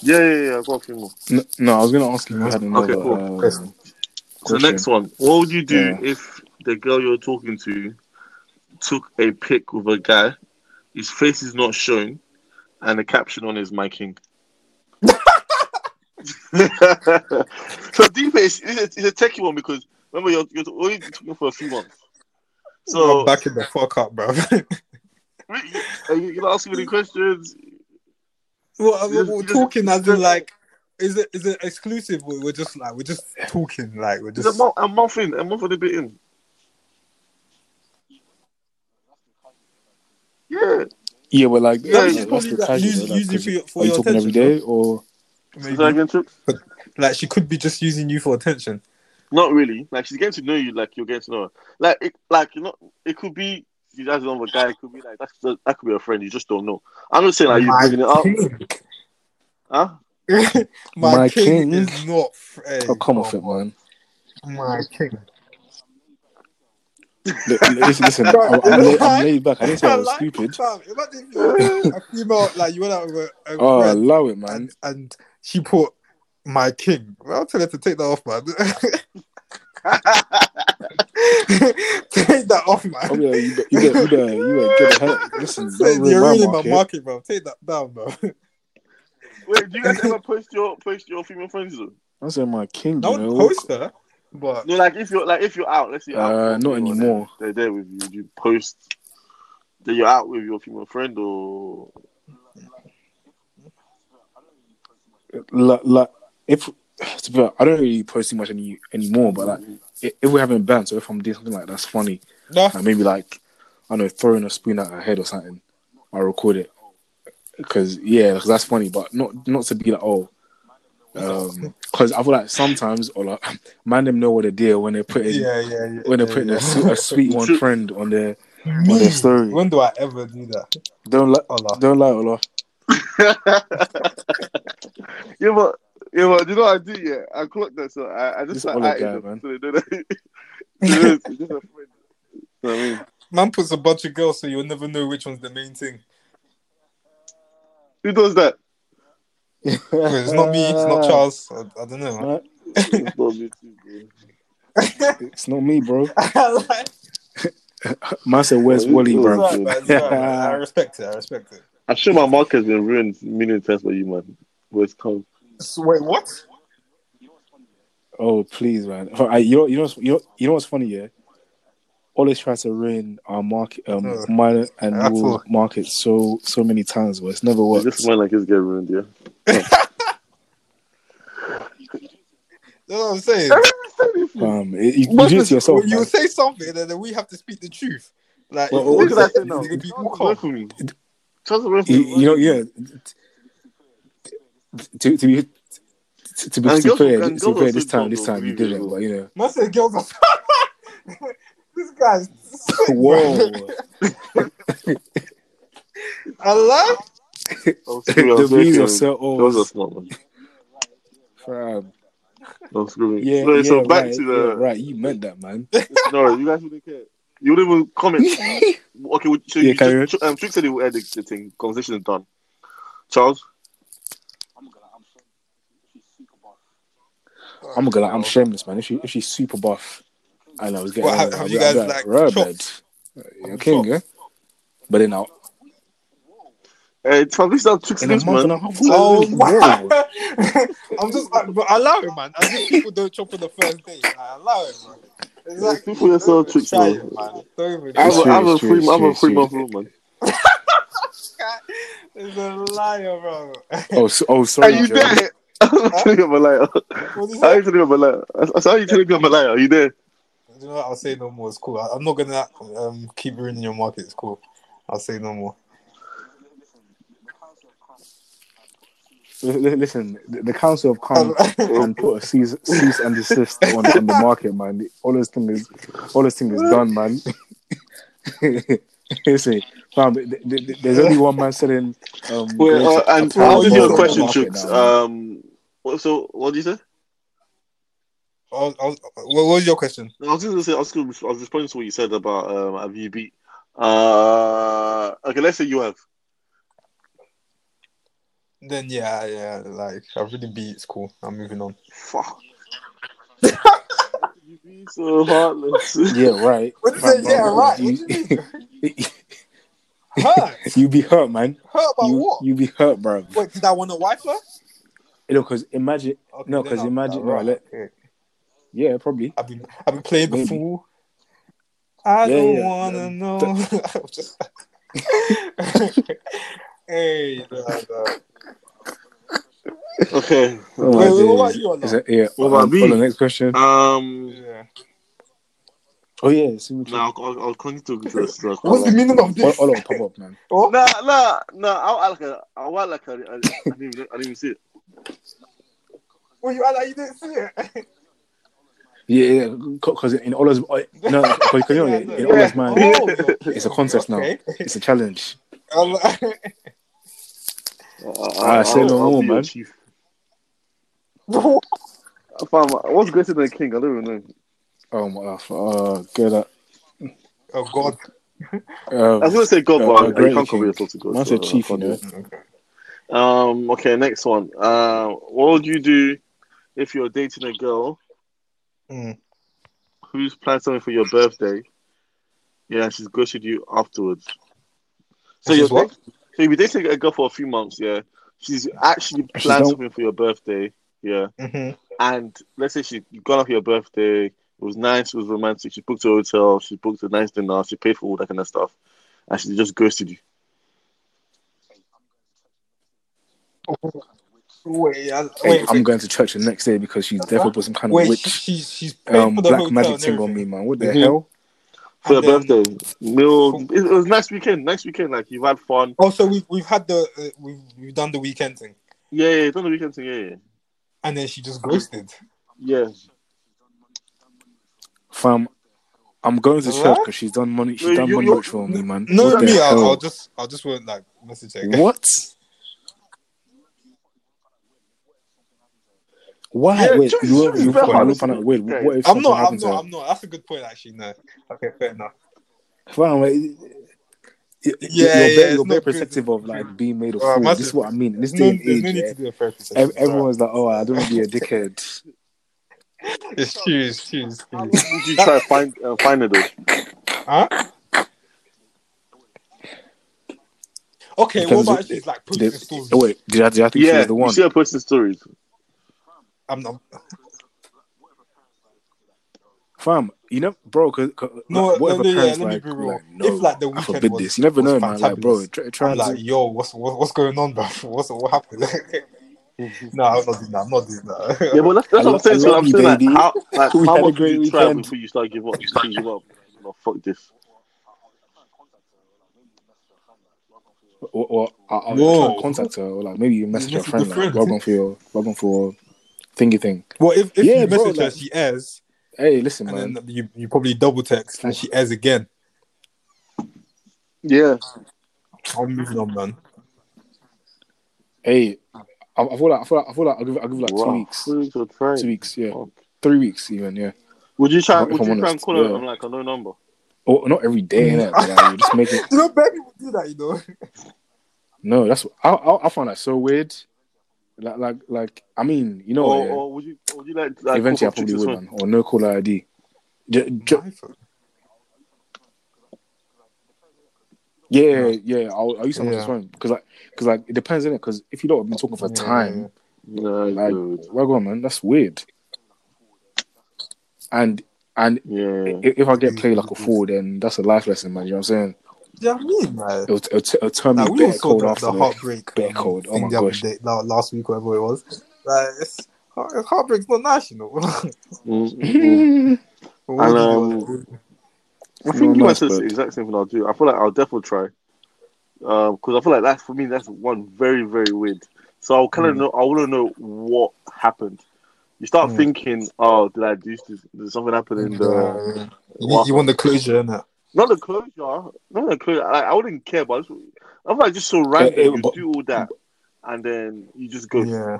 Yeah, yeah, yeah. I've got a few more. No, no, I was gonna ask if you had another. Okay, cool. uh, Question. So next one, what would you do Yeah. if the girl you're talking to took a pic with a guy, his face is not shown, and the caption on is "My King." so deep is it's, a techie one because remember you're you're only talking for a few months. So I'm back in the fuck up, bro. you, you're asking me questions. Well, uh, we're, we're talking as in like, is it is it exclusive? We're just like we're just talking like we're just a, a month in, a month a bit in. Yeah. Yeah, but like, Yeah, like, what's the like, casual? use- Like, using 'cause for your- for are you your talking every attention, or? Maybe. that? Like she could be just using you for attention. Not really. Like she's getting to know you, like you're getting to know her. Like it, like you know, it could be she has another guy. It could be like that's that could be a friend. You just don't know. I'm not saying like you My bringing it up, king. huh? My, My king, king? is not. Hey, Oh, come off it, man. My king. Li- li- Listen, listen I'm, I'm, laid, I'm laid back. I didn't say I was Like, stupid. fam, Imagine if a female, like you went out with a, a Oh, friend allow it, man. and, and she put my king. Well, I'll tell her to take that off, man. take that off, man. Oh, yeah, you, bet- you, bet- you, better, you better get the hell. Listen, don't You're ruining my market. market, bro. Take that down, bro. Wait, do you guys ever post your post your female friends though? I said my king, I you know. post her, but No, like if you're like if you're out, let's say you're out Uh, with not your female and anymore. They're there with you. You post that you're out with your female friend or Like, like if to be honest, I don't really post too much any anymore, but like i- if we're having bands or if I'm doing something like that's funny, no. like maybe like I don't know, throwing a spoon at her head or something, I record it because yeah, because that's funny, but not not to be like oh. Um, because I feel like sometimes, or like, man, them know what they deal when they're putting Yeah, yeah, yeah. when they're yeah, putting yeah. a, su- a sweet one friend on their on their story. When do I ever do that? Don't lie, Ola. don't lie, Ola. yeah, but yeah, but you know what I do? Yeah, I clocked that, so I, I just This like Ola added guy, them, man. so they know that. just a friend. You what I mean? Man puts a bunch of girls, so you'll never know which one's the main thing. Who does that? Wait, uh, uh, it's not me. It's not Charles. I, I don't know. Man. It's not me too, bro. It's not me, bro. Man said, "Where's Wally, bro?" Right, man, right. I respect it. I respect it. I'm sure my market has been ruined a million times by you, man. Where it's come. So, wait, what? Oh, please, man. Oh, I, you know, you know, you know, you know what's funny? Yeah, always try to ruin our market, um, Uh, mine and I Will's market so so many times, but it's never worked. This man like his getting ruined, yeah. That's what I'm saying. Um, it, you, you Most do it yourself. you man. say something, and then we have to speak the truth. Like, Well, what you could I say say now? be more for me. Charles You, me. you know, yeah. To, to be to, to be, to girls- fair, to be fair, this time, this time you believe it, didn't, but you know. Man said girls are. This guy's. Whoa, bro. I lie. I'm screwing, I'm the views joking, are man. so Girls are old. smart, man. Fam. I'm screwing. Yeah, so, yeah, so back right, to yeah, the. right. You meant that, man. No, you guys wouldn't care. You wouldn't even comment. okay, would- so Yeah, you carry just, um, Trick said he will edit the thing. Conversation is done. Charles? I'm gonna, I'm shameless, man. If she, if she's super buff, and I was getting, What, have- I'll have be- you guys, like, "Right, chopped? bed." You're king, yeah. But then now, Hey, Charles, this is in a sleeps, month and man. a half, Oh whoa. my! I'm just like, but allow it, man. As if people don't chop on the first day. Like, allow it, man. Exactly. People are so Don't even tricks, try man. it, man. Don't even I have It's a, try I have a true, three, it's I have a it's three true. month rule, man. it. It's a liar, bro. Oh, so, oh, Are you Joe. there? I'm telling you I'm a liar. What is How are you telling me I'm a liar? I said, how are you telling me I'm a liar? Are you there? You know what? I'll say no more. It's cool. I- I'm not gonna um keep ruining your market. It's cool. I'll say no more. Li- li- Listen, the, the council have come and put a cease, cease and desist on, on the market, man. All this thing is, all this thing is done, man. Listen, fam, th- th- th- there's only one man selling. Um, Wait, uh, and at to answer $12 your question, market Chooks, um, what, so what did you say? I was, I was, what what was your question? I was going to say, I was, gonna, I was responding to what you said about um, have you beat. Uh, okay, let's say you have. Then yeah, yeah, like I've really beat. It's cool. I'm moving on. Fuck. you be so heartless. yeah, right. What is it? Yeah, right. You, What Hurt? you be hurt, man. Hurt about You, what? you be hurt, bro. Wait, did I want to wife her? You know, because imagine, Okay, No, because imagine- I'll- no, right, let- okay. Yeah, probably. I've been I've been playing the Maybe. fool. I Yeah, don't yeah. wanna Um, know. I'm just hey, no, no. okay. Oh, Wait, wait, what about you, Ola? Is it, yeah. What about um, me? For the next question. Um, Yeah. Oh yeah, swimming No, I'll, I'll, I'll continue to to this. What's the meaning of All, this? all pop up, man. Oh, Nah, nah, nah. I'll act like a, I'll act like a, I, I, didn't even, I didn't even see it. well, you act like you didn't see it. Yeah, yeah, because in Ola's no, because you know, in Yeah. Ola's mind, Oh, it's a contest now. It's a challenge. I'm Ah, say no more, man. Fam, what's greater than a king? I don't even know. Oh my, oh, get that. oh God. I Uh, was gonna say God, Uh, but great you can't king. compare yourself to God. Man so, said chief, uh, you know. Okay. Um. Okay. Next one. Uh, what would you do if you're dating a girl Mm. who's planned something for your birthday? Yeah, she's ghosted you afterwards. So you're what? date- so you've been dating a girl for a few months. Yeah, she's actually planned not- something for your birthday. Yeah, Mm-hmm. and let's say she you gone off your birthday. It was nice. It was romantic. She booked a hotel. She booked a nice dinner. She paid for all that kind of stuff, and she just ghosted you. Wait, I, wait, I'm going to church the next day because she's definitely put some kind of wait. witch, She, she's paid um, black magic thing on me, man. What the Mhm. hell? for your then- birthday. Meal. It, it was a nice weekend. Nice weekend. Like you've had fun. Oh, so we've we've had the uh, we've we've done the weekend thing, Yeah, yeah. It's on the weekend. thing, Yeah, yeah. and then she just ghosted. Yeah. Fam, I'm going to church because she's done money. She's No, done you- money you- rich for me, man. No, what me. I'll. I'll just I'll just won't like message her. Again. What? Why? Yeah, wait, just- you won't, you be won't honest, find out. Wait, okay. what if I'm not. I'm not. I'm not. That's a good point, actually. No. Okay, fair enough. Fam, wait, you- Yeah, you're, yeah, very, it's you're very good. protective of like being made of fool. This is what I mean. In this There's day no, and age, no need yeah, to do a therapy session. ev- everyone's like, "Oh, I don't want to be a dickhead." It's true. It's true. It's How true. long would you try to find uh, find it though? Huh? Okay, what about what- if like posting Did, stories? oh, wait, did I, did I think she Yeah, was the you one? see her posting stories. I'm not. Fam, you know, bro, cause, 'cause, No, like, what no, if no, yeah, parent's let me like, be real. like, no, If, like, the weekend I weekend forbid was- this. You never know, man. Like, bro, fantabulous, try, try I'm like, yo, what's what, what's going on, bro? What's what happened? no, I'm not doing that. I'm not doing that. Yeah, but that's, that's I what I'm saying. I So love I'm saying like, how like We how had a much great would you try weekend. before you start giving up? You start giving up. No, fuck this. or, or I'll, I'll Whoa. try to contact her, or like maybe you message You her friend, like, friend. log for your, log on for thingy thing. well, if, if Yeah, you bro, message her, she airs, Hey, listen, and man. then you, you probably double text, and she airs again. Yeah. I'm moving on, man. Hey, I, I feel like I feel like I feel like I'll give I'll give like two Wow. weeks, Two weeks or two weeks, yeah, Fuck. three weeks even, yeah. Would you try? If Would I'm you try and honest, call her yeah. on like a no number? Oh, not every day, mm. innit? But like, you just make it. You know, baby would do that, you know. No, that's I I, I find that so weird. Like like like I mean, you know, or, yeah, or would you? Or would you like? like eventually I call for probably would, man. Or no caller ID. J- j- yeah, yeah. I'll, I'll use someone's Yeah. phone because like because like it depends on it. Because if you don't have been talking for Yeah, time, well? Nah, like dude. well, go on, man. That's weird. And and Yeah. i- if I get played like a fool, then that's a life lesson, man. You know what I'm saying? Yeah, I mean, man. It'll, it'll, t- it'll turn me Like, we all better saw cold the, after the the heartbreak Better um, cold. Oh my the gosh. day, la- last week, whatever it was. Like, it's, heart- heartbreak's not national. Mm, mm, mm. What And, um. I think you No, might say the exact same thing I'll do. I feel like I'll definitely try. Because I feel like that's for me. That's one very very weird. So I'll kind of Mm. know. I want to know what happened. You start Mm. thinking, oh, did I do this? Did something happen in the? Yeah. you, you want the closure, innit? Not the closure. Not the closure. I, I wouldn't care, but I, just, I feel like just so random. eh, you but- do all that, and then you just go. Yeah.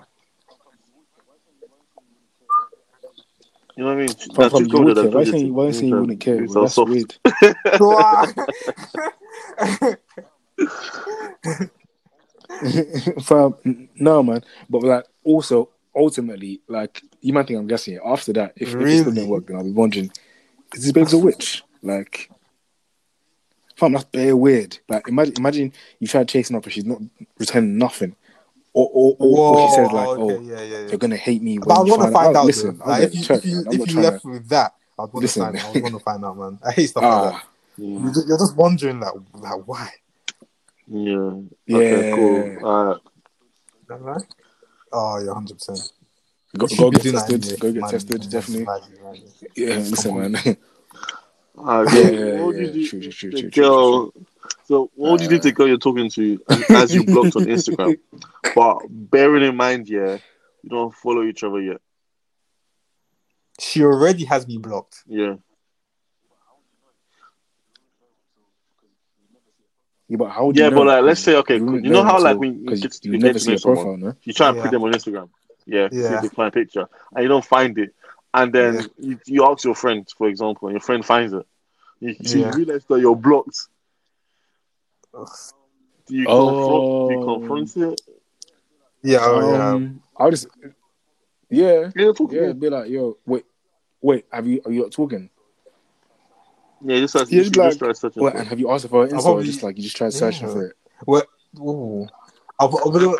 You know what I mean? From, Nah, from you go would there, care. Why saying why saying you wouldn't care? Bro? That's soft. weird. N- no man. But like also ultimately, like you might think I'm guessing it. After that, if, if it still Really? didn't work, then I'll be wondering, is this babe's a witch? Like fam, that's bare weird. Like imagine imagine you try chasing up and she's not returning nothing. Or or, or, or she says like, okay, Oh, yeah, yeah, yeah. you're gonna hate me when But I you want to find, find out. out. Listen, though. I'll Like, get if you, checked, if you, man. I'm if not you trying left to with that, I'd want to find out. I want to find out, man. I hate stuff like that. Ah Mm, You're just, wondering, like, like why? yeah. yeah. Okay, cool. Alright. Right? Oh, yeah, hundred percent. Go, go get tested. Go get tested, definitely. Yeah, listen, man. Uh, Yeah, so yeah, what would yeah, you do? true, true, true, the true, true, girl. So what would you do to the girl you're talking to as you blocked on Instagram? But bearing in mind, yeah, you don't follow each other yet. She already has me blocked. Yeah. Yeah, but how would Yeah, know? but like, let's say, okay, You you know how like until- when you 'cause get to, you you never to see know a someone, profile, no? you try and Yeah. put them on Instagram. Yeah, see Yeah. if they find a picture, and you don't find it, and then Yeah. you, you ask your friend, for example, and your friend finds it. You, so you Yeah. realize that you're blocked. Do you confront? Do you Oh. confront it? Yeah, oh, yeah. Um, I'll just, yeah, Yeah, talk yeah, yeah. be like, yo, wait, wait, have you, are you not talking? Yeah, just as Yeah, you just just like- try searching What, for and have you asked for her Insta or just like you just tried searching Yeah. for it? What? Ooh. I've, I've been,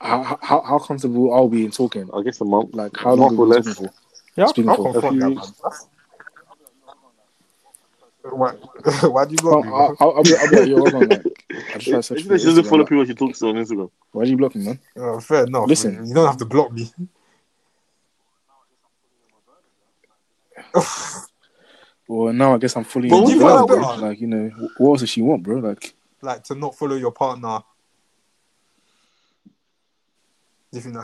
How, how, how comfortable are we in talking? I guess a month. Like, how long month are or we less. talking for? yeah, Speaking I'll for- confront A that, few man. Why, why do you Well, block oh, me? I'll, bro? I'll, I'll be, I'll be like, yo, hold on, like, I just tried to If search she doesn't follow like, people she talks to on Instagram. Why'd you block me, man? Oh, fair enough. Listen. man. you don't have to block me. Well, now I guess I'm fully But in what do you love, think bro. about- Like, you know, what else does she want, bro? Like, like to not follow your partner. Do you think?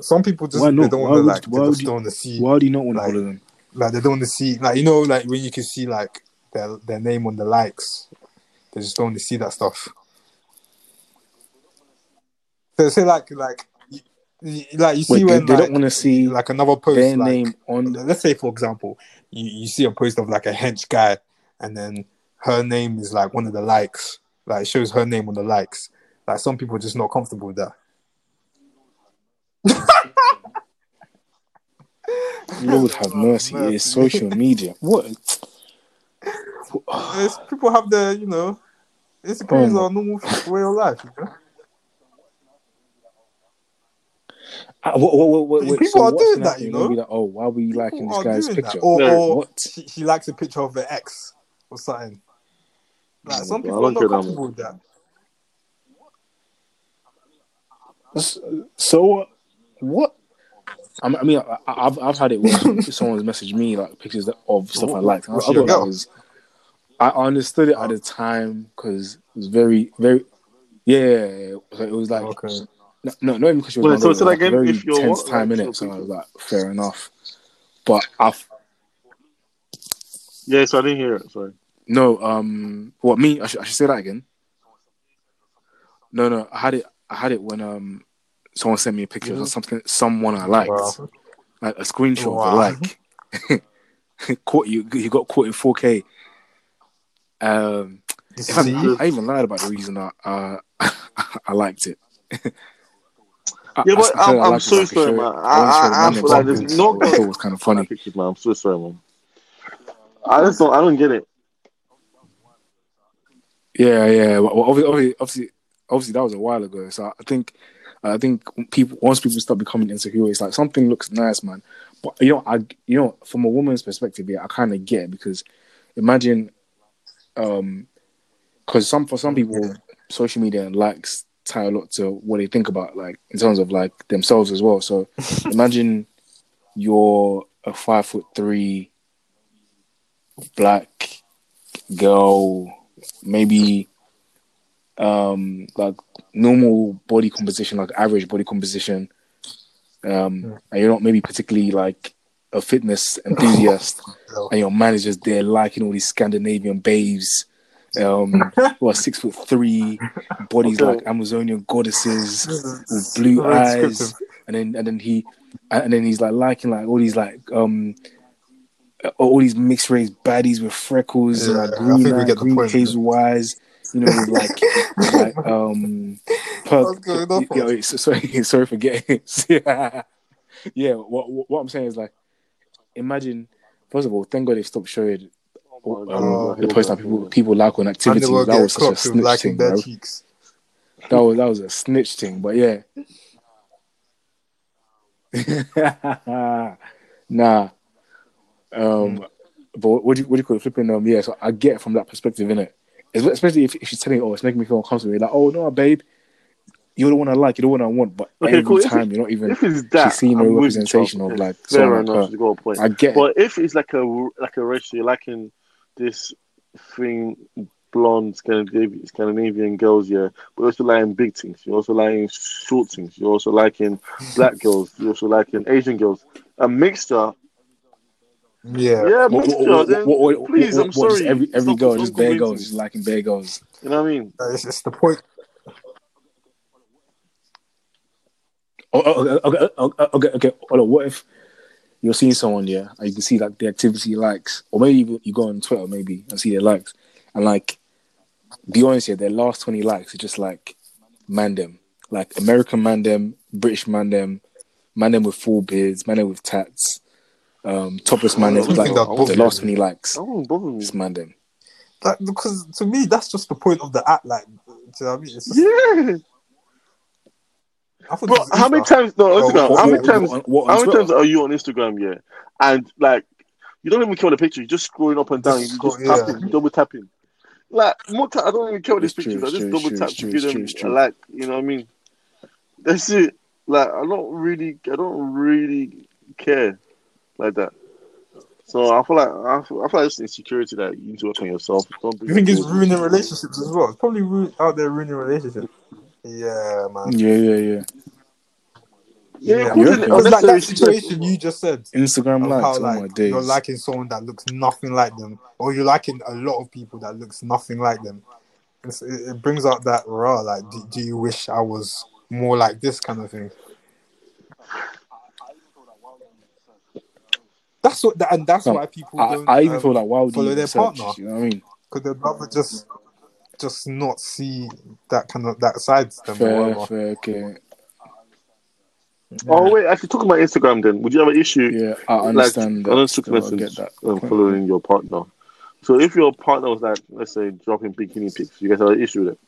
Some people just Why they don't want to like why they just you- don't want to see why do you not want to Like- follow them? like they don't want to see like you know like when you can see like their their name on the likes, they just don't want to see that stuff. So say like like like you see Wait, they, when they like, don't want to see like another post their like, name on. The, let's say for example you, you see a post of like a hench guy and then her name is like one of the likes like it shows her name on the likes like some people are just not comfortable with that Lord have mercy. It's social media. What? It's- people have their you know insecurities Oh. are a normal way of life you know? Uh, what, what, what, what, what, People so are doing that, you know? Like, oh, why are we liking this guy's picture? that. or, Yeah, or what? she, she likes a picture of her ex or something like some I people are not comfortable with that So what? I mean, I I, I've I've had it where someone's messaged me like pictures of stuff I liked. I, I Was thought that was. I understood it at the time because it was very, very. Yeah. So it was like okay no, no, not even because Wait, my so it was like a again? very If you're tense what? time Like, in it. So I was like, fair enough. But I've Yeah, so I didn't hear it. Sorry. no, um, what me? I should, I should say that again. No, no, I had it. I had it when um someone sent me a picture of something, someone I liked, Wow. like a screenshot Wow. of a like. caught you. You got caught in 4K. Um, in fact, See? I even lied about the reason I uh, I liked it. I- Yeah, I- but I said I'm- I I'm liked so so I could sorry, man. I wanted to show I- I- I man feel like there's confidence, no- so I thought it was kind of funny. Pictures, man. I'm so sorry, man. I just don't. I don't get it. Yeah, yeah. Well, obviously, obviously, obviously, that was a while ago. So I think, I think people once people start becoming insecure, it's like something looks nice, man. But you know, I you know, from a woman's perspective, yeah, I kind of get it because imagine, um, because some for some people, social media and likes tie a lot to what they think about, like in terms of like themselves as well. So imagine you're a five foot three black girl maybe um like normal body composition like average body composition. Um and you're not maybe particularly like a fitness enthusiast and your manager's there liking all these scandinavian babes um who are six foot three bodies Okay. like amazonian goddesses with blue very eyes. and then and then he and then he's like liking like all these like um all these mixed race baddies with freckles and Yeah, like I green, think we get green hazel eyes, you know, like like um perk, What's going on? yeah, wait, so- sorry sorry for getting yeah. yeah, what what what I'm saying is like imagine first of all, thank God they stopped showing Oh um, God. the post that people people like on And activities. That was such a snitch thing, their bro. cheeks. That was that was a snitch thing, but yeah. nah. Um, but what do you what do you call it? Flipping um, yeah. So I get it from that perspective, in it, especially if, if she's telling, you, oh, it's making me feel uncomfortable. You're like, oh no, babe, you're the one I like, you're the one I want, but Okay, every cool. Time you're not even If it's that, she's seeing a representation of like Fair enough. You got a point. I get it. But if it's like a like a race, you're liking this thing, blonde Scandinavian, Scandinavian girls, yeah. But you're also liking big things. You're also liking short things. You're also liking black girls. You're also liking Asian girls. A mixture, Yeah. yeah, What, what, mixture. what, what, what, please, what, I'm what, sorry. every every Stop- girl, just bare girls, convincing just me. liking bare girls. You know what I mean? Uh, it's, it's the point. Oh, oh, okay, okay, oh, oh, okay, okay. Hold on. What if you're seeing someone, yeah, and you can see like the activity he likes, or maybe you, you go on Twitter, maybe, and see their likes, and like, be honest here, their last twenty likes are just like man them, like American man them, British man them, man them with full beards, man them with tats, um, topless man them, I don't like think that the bothers last me. twenty likes, That won't bother me. just man them. Like, because to me, that's just the point of the act. Like, do you know what I mean? It's just, Yeah, I thought bro. How many times? No, Oh, Instagram. what- How many what- times? on, what, How many times are you on Instagram? Yeah, and like you don't even care what the picture. You're just scrolling up and down. You scroll- just yeah. tapping, double tapping. Like more time, I don't even care what these It's true, pictures. I just true, double it's tap true, to it's give true, them a like. You know what I mean? That's it. Like I don't really, I don't really care like that. So I feel like I feel, I feel like it's insecurity that you need to work on yourself. Don't You think it's ruining relationships as well? It's probably ru- out there ruining relationships. Yeah, man. Yeah, yeah, yeah. Yeah, Yeah. it causes You an reckon? Because like that situation you just said, Instagram likes, how like days. you're liking someone that looks nothing like them, or you're liking a lot of people that looks nothing like them. It's, it, it brings out that raw, like, do, do you wish I was more like this kind of thing? That's what, and that's Um, why people I, don't. I even um, feel like why would follow their search? partner. You know what I mean? because they'd rather just, just not see that kind of that side to them or Fair, fair, okay. Oh wait, actually, talking about Instagram, then would you have an issue? Yeah, I Like, understand I don't that. took still, I message get that. um, following your partner. So if your partner was like, let's say, dropping bikini pics, you guys have an issue with it?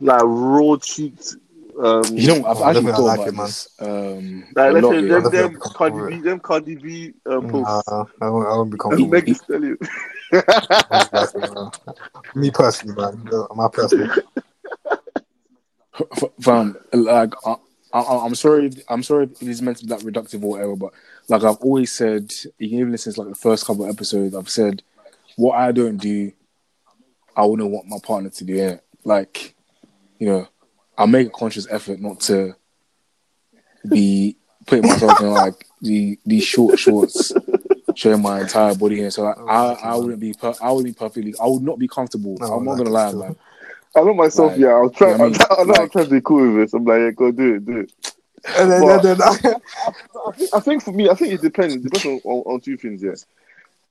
Like raw cheeks. Um, You know, I've Oh, I actually don't thought like about it, man. this. Um, like, a let's lot, say yeah. them, Other them people Cardi come B, with them Cardi B uh, posts. Nah, I won't, I won't be And comfortable. Meg Thee Stallion. Me personally, man. My personal. F- fam, like I, I, I'm sorry, I'm sorry if it is meant to be like reductive or whatever, but like I've always said, you can even listen to like the first couple of episodes. I've said what I don't do, I wouldn't want my partner to do it. Like, you know, I make a conscious effort not to be putting myself in like the these short shorts, showing my entire body here. So like, oh, I, I wouldn't be, per- I wouldn't be perfectly, I would not be comfortable. No, I'm not gonna lie, man. I know myself, Like, yeah. I'll try. you know what I mean? I, I know I'm Like- trying to be cool with this. I'm like, yeah, go do it, do it. And then, But- then, then, I think, I think for me, I think it depends. It depends on, on, on two things. Yeah,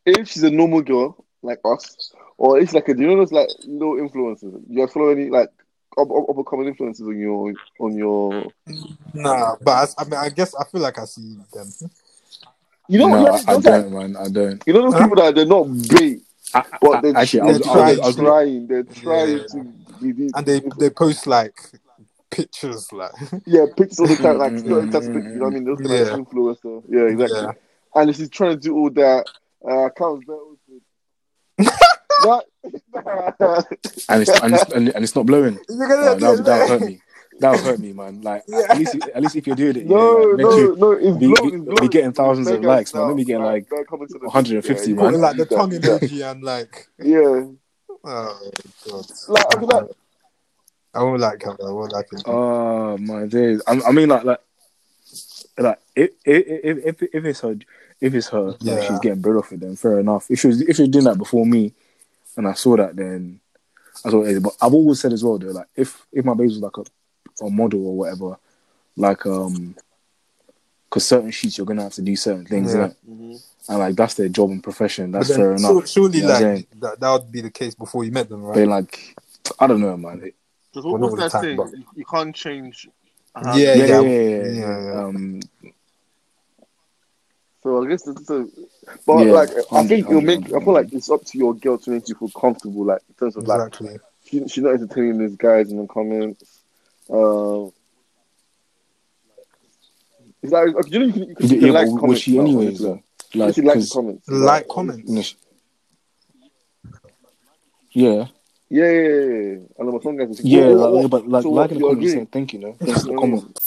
if she's a normal girl like us, or if like a, do you know those like little influencers? You guys follow any like up, up, up and coming influencers on your on your? nah, but I, I mean, I guess I feel like I see them. You know, no, yeah, I, I don't, man. I don't. you know those Huh? people that they're not bait, I, but they're, actually, they're was, trying, was, I was, trying, they're trying Yeah. to be And they they post like pictures, like yeah pictures all the time, like you know, mm, that's mm, pictures, you know what I mean? Those kind Yeah. of influencer, yeah, exactly. Yeah. And if she's trying to do all that, uh, accounts there also. That- and it's and it's, and, and it's not blowing. You're No, gonna that would that would hurt me. That would hurt me, man. Like Yeah. at least at least if you're doing it, No, yeah, like, meant no, to no, it's be- blown, be- it's blown. be getting thousands of Mega likes, man. Let me get, like, don't come into the- 150, yeah, man. like the yeah, tongue yeah. emoji and like, Yeah, oh god, like, I mean, like, I won't like her. I won't like it. Oh my days. I, I mean, like like like if if if if it's her if it's her, Yeah. like, she's getting bread off it. Then fair enough. If she was if she was doing that before me, and I saw that, then that's what it is. But I've always said as well, though, like if if my baby was like a, a model or whatever, like um, because certain shoots you're gonna have to do certain things, Yeah. innit? and like that's their job and profession. That's then fair sur- enough. surely, You know like saying? that, that would be the case before you met them, right? But like, I don't know, man. It- Because what was all the that time, thing? but- You, you can't change. how- Yeah, yeah, yeah, yeah, yeah, yeah, yeah, yeah. Um, So I guess it's a, but Yeah, like I think it'll make. I feel like it's up to your girl to make you feel comfortable, like in terms of like Exactly. she, she's not entertaining these guys in the comments. Uh, it's like you know you can, you can, you can yeah, like but was comments she now on anyways? Instagram. though? Like, she likes 'cause- comments. Like comments. you know, she- yeah, Yeah, yeah, yeah. yeah. And then some guys say, Yeah, "What- what- like, what?" but like, So like what, in the you comments agree? saying thank you, no? Thanks for the Yeah. comment.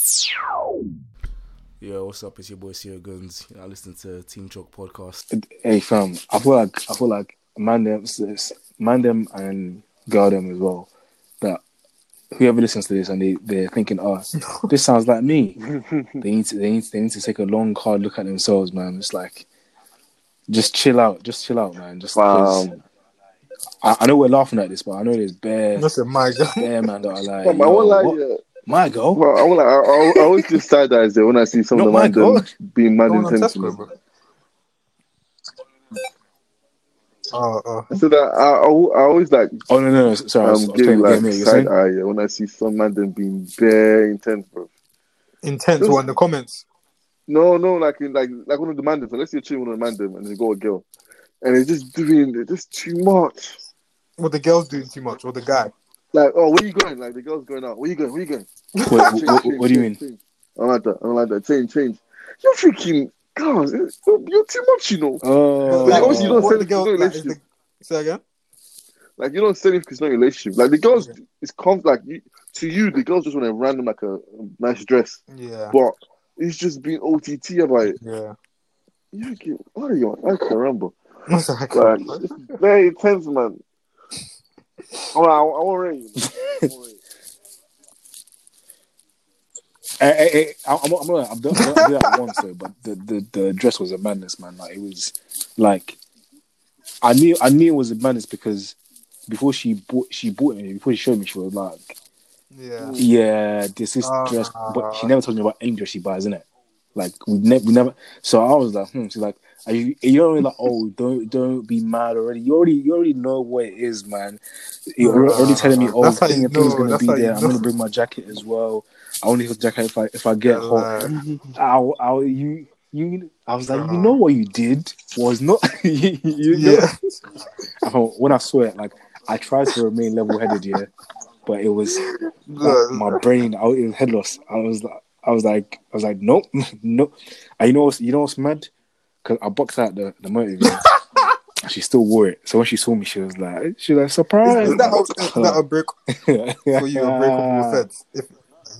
Yo, what's up? It's your boy Sierra Guns. I listen to Team Chalk podcast. Hey fam, I feel like I feel like man them, man them and girl them as well. That whoever listens to this and they they're thinking, oh, this sounds like me. they need to they need they need to take a long hard look at themselves, man. It's like just chill out, just chill out, man. Just Fam. I, I know we're laughing at this, but I know there's bare That's a my God. bare man that are like, Fam, I won't lie, what? yeah. Uh, my girl. Well, I, won't I, I, I always just side eyes there when I see some Not of the man them God. being mad Go on intense. to me. Tesco, bro. Oh, oh. So that I, I, I always like Oh no no, no sorry, I was, I um, getting playing the like game here. Side saying? eye yeah, when I see some man them being very intense, bro. Intense one in the comments. No, no, like in like like one of the mandem. So let's say you're chilling with a mandem and they go a girl, and they're just doing they're just too much. What the girl's doing too much, or the guy. Like, oh, where you going? Like the girl's going out. Where you going? Where you going? What, what, what, what do you mean? Change. I don't like that. I don't like that. Change, change. You're freaking, God, you're too much, you know. Oh, Like, obviously you don't what say the this girl, is no like, is the, say again? Like you don't say it because it's not relationship. Like the girls, it's conf- like you, to you, the girls just want a random like a, nice dress, Yeah, but it's just being OTT about it. yeah. You get what are you on? I can't remember. What's that? Like it's very intense, man. Oh, I, I won't rate you. I won't rate you. Hey, hey, hey, I'm, I'm, I'm, gonna- I've done, I've done that once though, but the, the, the dress was a madness, man. Like it was, like I knew I knew it was a madness because before she bought she bought it before she showed me, she was like, Yeah. "Yeah, this is Ah. dress," but she never told me about any dress she buys, innit? Like we never, we never. So I was like, "Hmm." She's like, "Are you?" You're already like, "Oh, don't don't be mad already. You already you already know what it is, man. You're already telling me, oh, that's how thing you thing's know, gonna be you there. I'm gonna bring my jacket as well. I only have a jacket if I if I get hot." Uh, I'll, I'll, you, you, I was like, Uh-huh. you know what you did was not. you, you yeah. I thought- when I saw it, like I tried to remain level-headed, yeah, but it was like, my brain. I was, it was head loss. I was, like- I was like, I was like, nope, no. And you know what's, you know what's mad? Because I boxed out the the motive. she still wore it. So when she saw me, she was like, she was like, surprise. is, that a, is that a break for you? A breakable offense? If you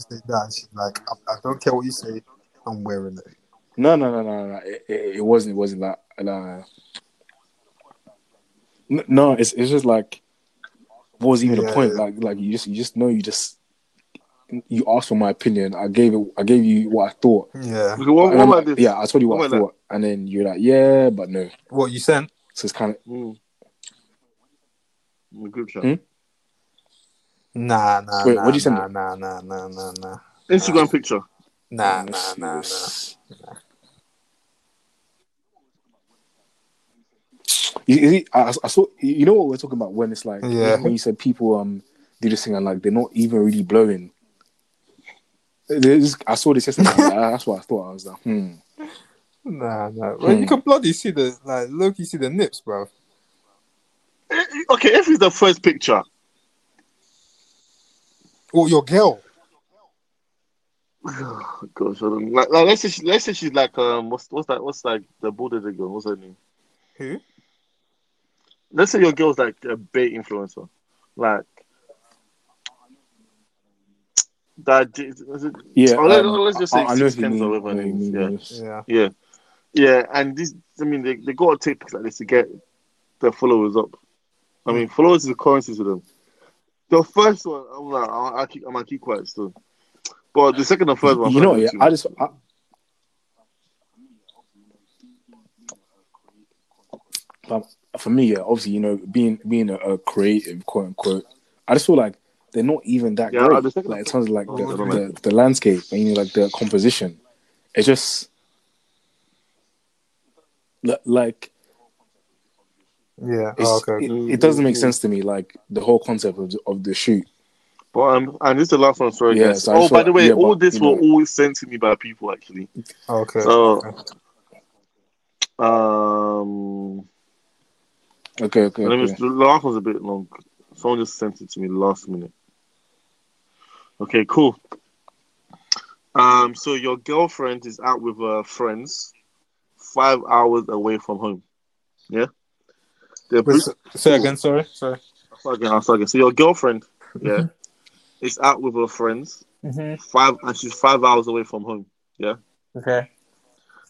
say that, she's like, I, I don't care what you say, I'm wearing it. No, no, no, no, no. It, it, it wasn't. It wasn't that. Uh, n- no, it's it's just like, what was even Yeah, the point? yeah. Like, like you just you just know you just you asked for my opinion. I gave it. I gave you what I thought. Yeah. What, what about like, this? Yeah, I told you what, What I about thought, and then you're like, yeah, but no. What you sent? So it's kind of Mm. Group chat. Hmm? Nah, nah, Wait, nah, what'd you send nah, nah, nah, nah, nah, nah, Instagram picture. nah, nah, Let's nah, nah. this. You, you I, I saw. You know what we're talking about when it's like Yeah. when you said people um do this thing and like they're not even really blowing. There's- I saw this yesterday. and that's what I thought. I was like, hmm. Nah, nah. Well, you Hmm. can bloody see the like look. You see the nips, bro. Okay, if it's the first picture, Oh, your girl. gosh, I don't like, like let's say she, let's say she's like um what's what's that what's like the border girl what's her name? Who? Let's say your girl's like a bait influencer, like that. Is it, Yeah, Oh, let- um, let's just say I know six who mean, or whatever I know her who you name mean, is, Yeah. Yeah, yeah, and this I mean they they gotta take pictures like this to get their followers up. I mean followers is a currency to them. The first one, I'm like, I'll, I'll keep, I'm gonna keep quiet still. But the second and third one, You I know, find yeah. I just I, But for me, yeah, obviously, you know, being being a, a creative, quote unquote, I just feel like they're not even that Yeah, great. the second- Like in terms of like Oh, the, what do you the, the landscape and you know, like the composition, it's just like Yeah. it's, Oh, okay. it, it doesn't make sense to me. Like the whole concept of the, of the shoot. But um, and this is the last one. Sorry, Yeah, so oh, just by the way, yeah, all but, this you were know. always sent to me by people actually. Okay. So, okay. um, Okay, okay, let me. okay. The last one's a bit long. Someone just sent it to me last minute. Okay, cool. Um, so your girlfriend is out with her friends, five hours away from home. Yeah. They're Wait, book- say- again. Sorry. Sorry. start again. I'll start again. So your girlfriend, yeah, Mm-hmm. is out with her friends, Mhm. five, and she's five hours away from home. Yeah. Okay.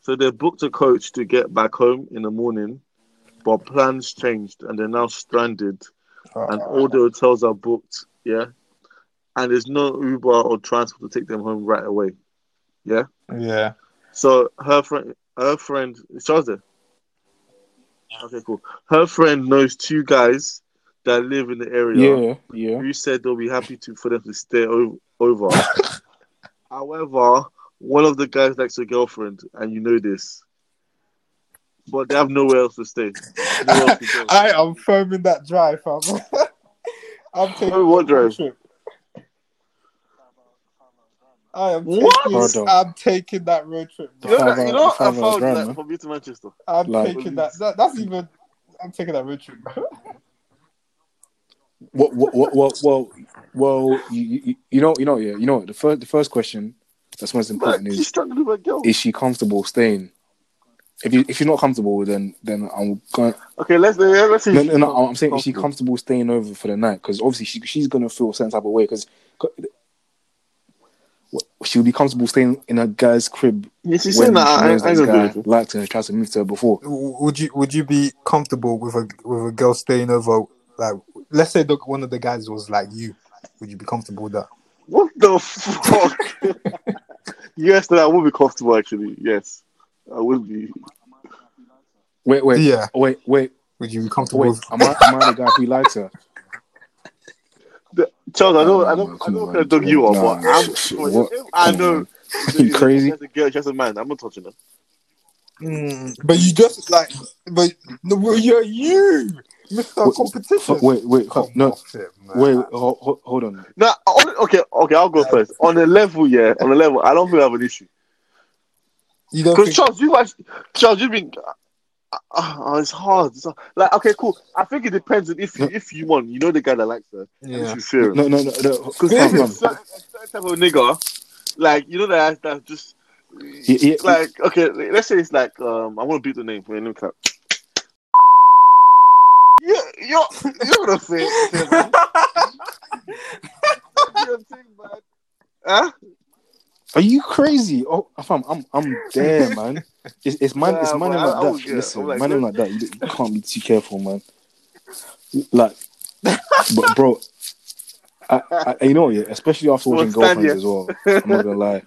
So they booked a coach to get back home in the morning, but plans changed and they're now stranded, and all the hotels are booked. Yeah, and there's no Uber or transport to take them home right away. Yeah. Yeah. So her friend, her friend, Charles there. Okay, cool. Her friend knows two guys that live in the area Yeah, yeah. who said they'll be happy to for them to stay o- over. However, one of the guys likes a girlfriend, and you know this, but they have nowhere else to stay. Else to. I am firm in that drive, fam. I'm taking Oh, what drive? trip. I am What? taking, I'm taking that road trip, Bro. You know, that, you know, I found drive, that man. from here to Manchester. I'm Like- taking that, that. That's even. I'm taking that road trip, bro. Well, well, well, well, well you, you, you know, you know, yeah, you know. The first, the first question that's most But important is: struggling with a girl. Is she comfortable staying? If you if you're not comfortable, then then I'm going. Okay, let's let's see. No, no, no. I'm saying is she comfortable staying over for the night? Because obviously she she's gonna feel a certain type of way because she'll be comfortable staying in a guy's crib Yeah, she's when saying that. she I, I, I guy with you. likes her and tries to move to her before. Would you Would you be comfortable with a with a girl staying over? Like, let's say the, one of the guys was like you. Would you be comfortable with that? What the fuck? yes, that I would be comfortable. Actually, yes, I would be. Wait, wait, Yeah. wait, wait, Would you be comfortable wait. with? Am I, am I the guy who likes her? The, Charles, I know, Nah, I man, know, I come know on, what dog you are, nah, but I'm. sh- sh- what? I know. You crazy? She has a girl, she has a man. I'm not touching her. Mm, but you just like, but no, well, you're you, Mister Wait, Competition. Wait, wait, Come no, off it, wait, ho- ho- hold on. No, on, okay, okay, I'll go first. On the level, yeah, on the level, I don't think I have an issue. You don't Because think? Charles, you've actually, Charles, you've been. Uh, uh, it's hard. It's hard. Like, okay, cool. I think it depends on if you, if you want, you know, the guy that likes her. Yeah. You fear him. No, no, no. no Because fam, if it's certain, a certain type of nigga, like you know that that just Yeah, yeah. like okay, let's say it's like um I want to beat the name. Wait, let me clap. You you're you're gonna say it, say man. You're saying, man. Huh? Are you crazy? Oh, fam, I'm, I'm there, man. It's, it's man, it's man but like I that. get- Listen, I'm like, man like that. You, you can't be too careful, man. Like, but bro, I, I, you know, yeah, especially after watching stand girlfriends as well. I'm not gonna lie.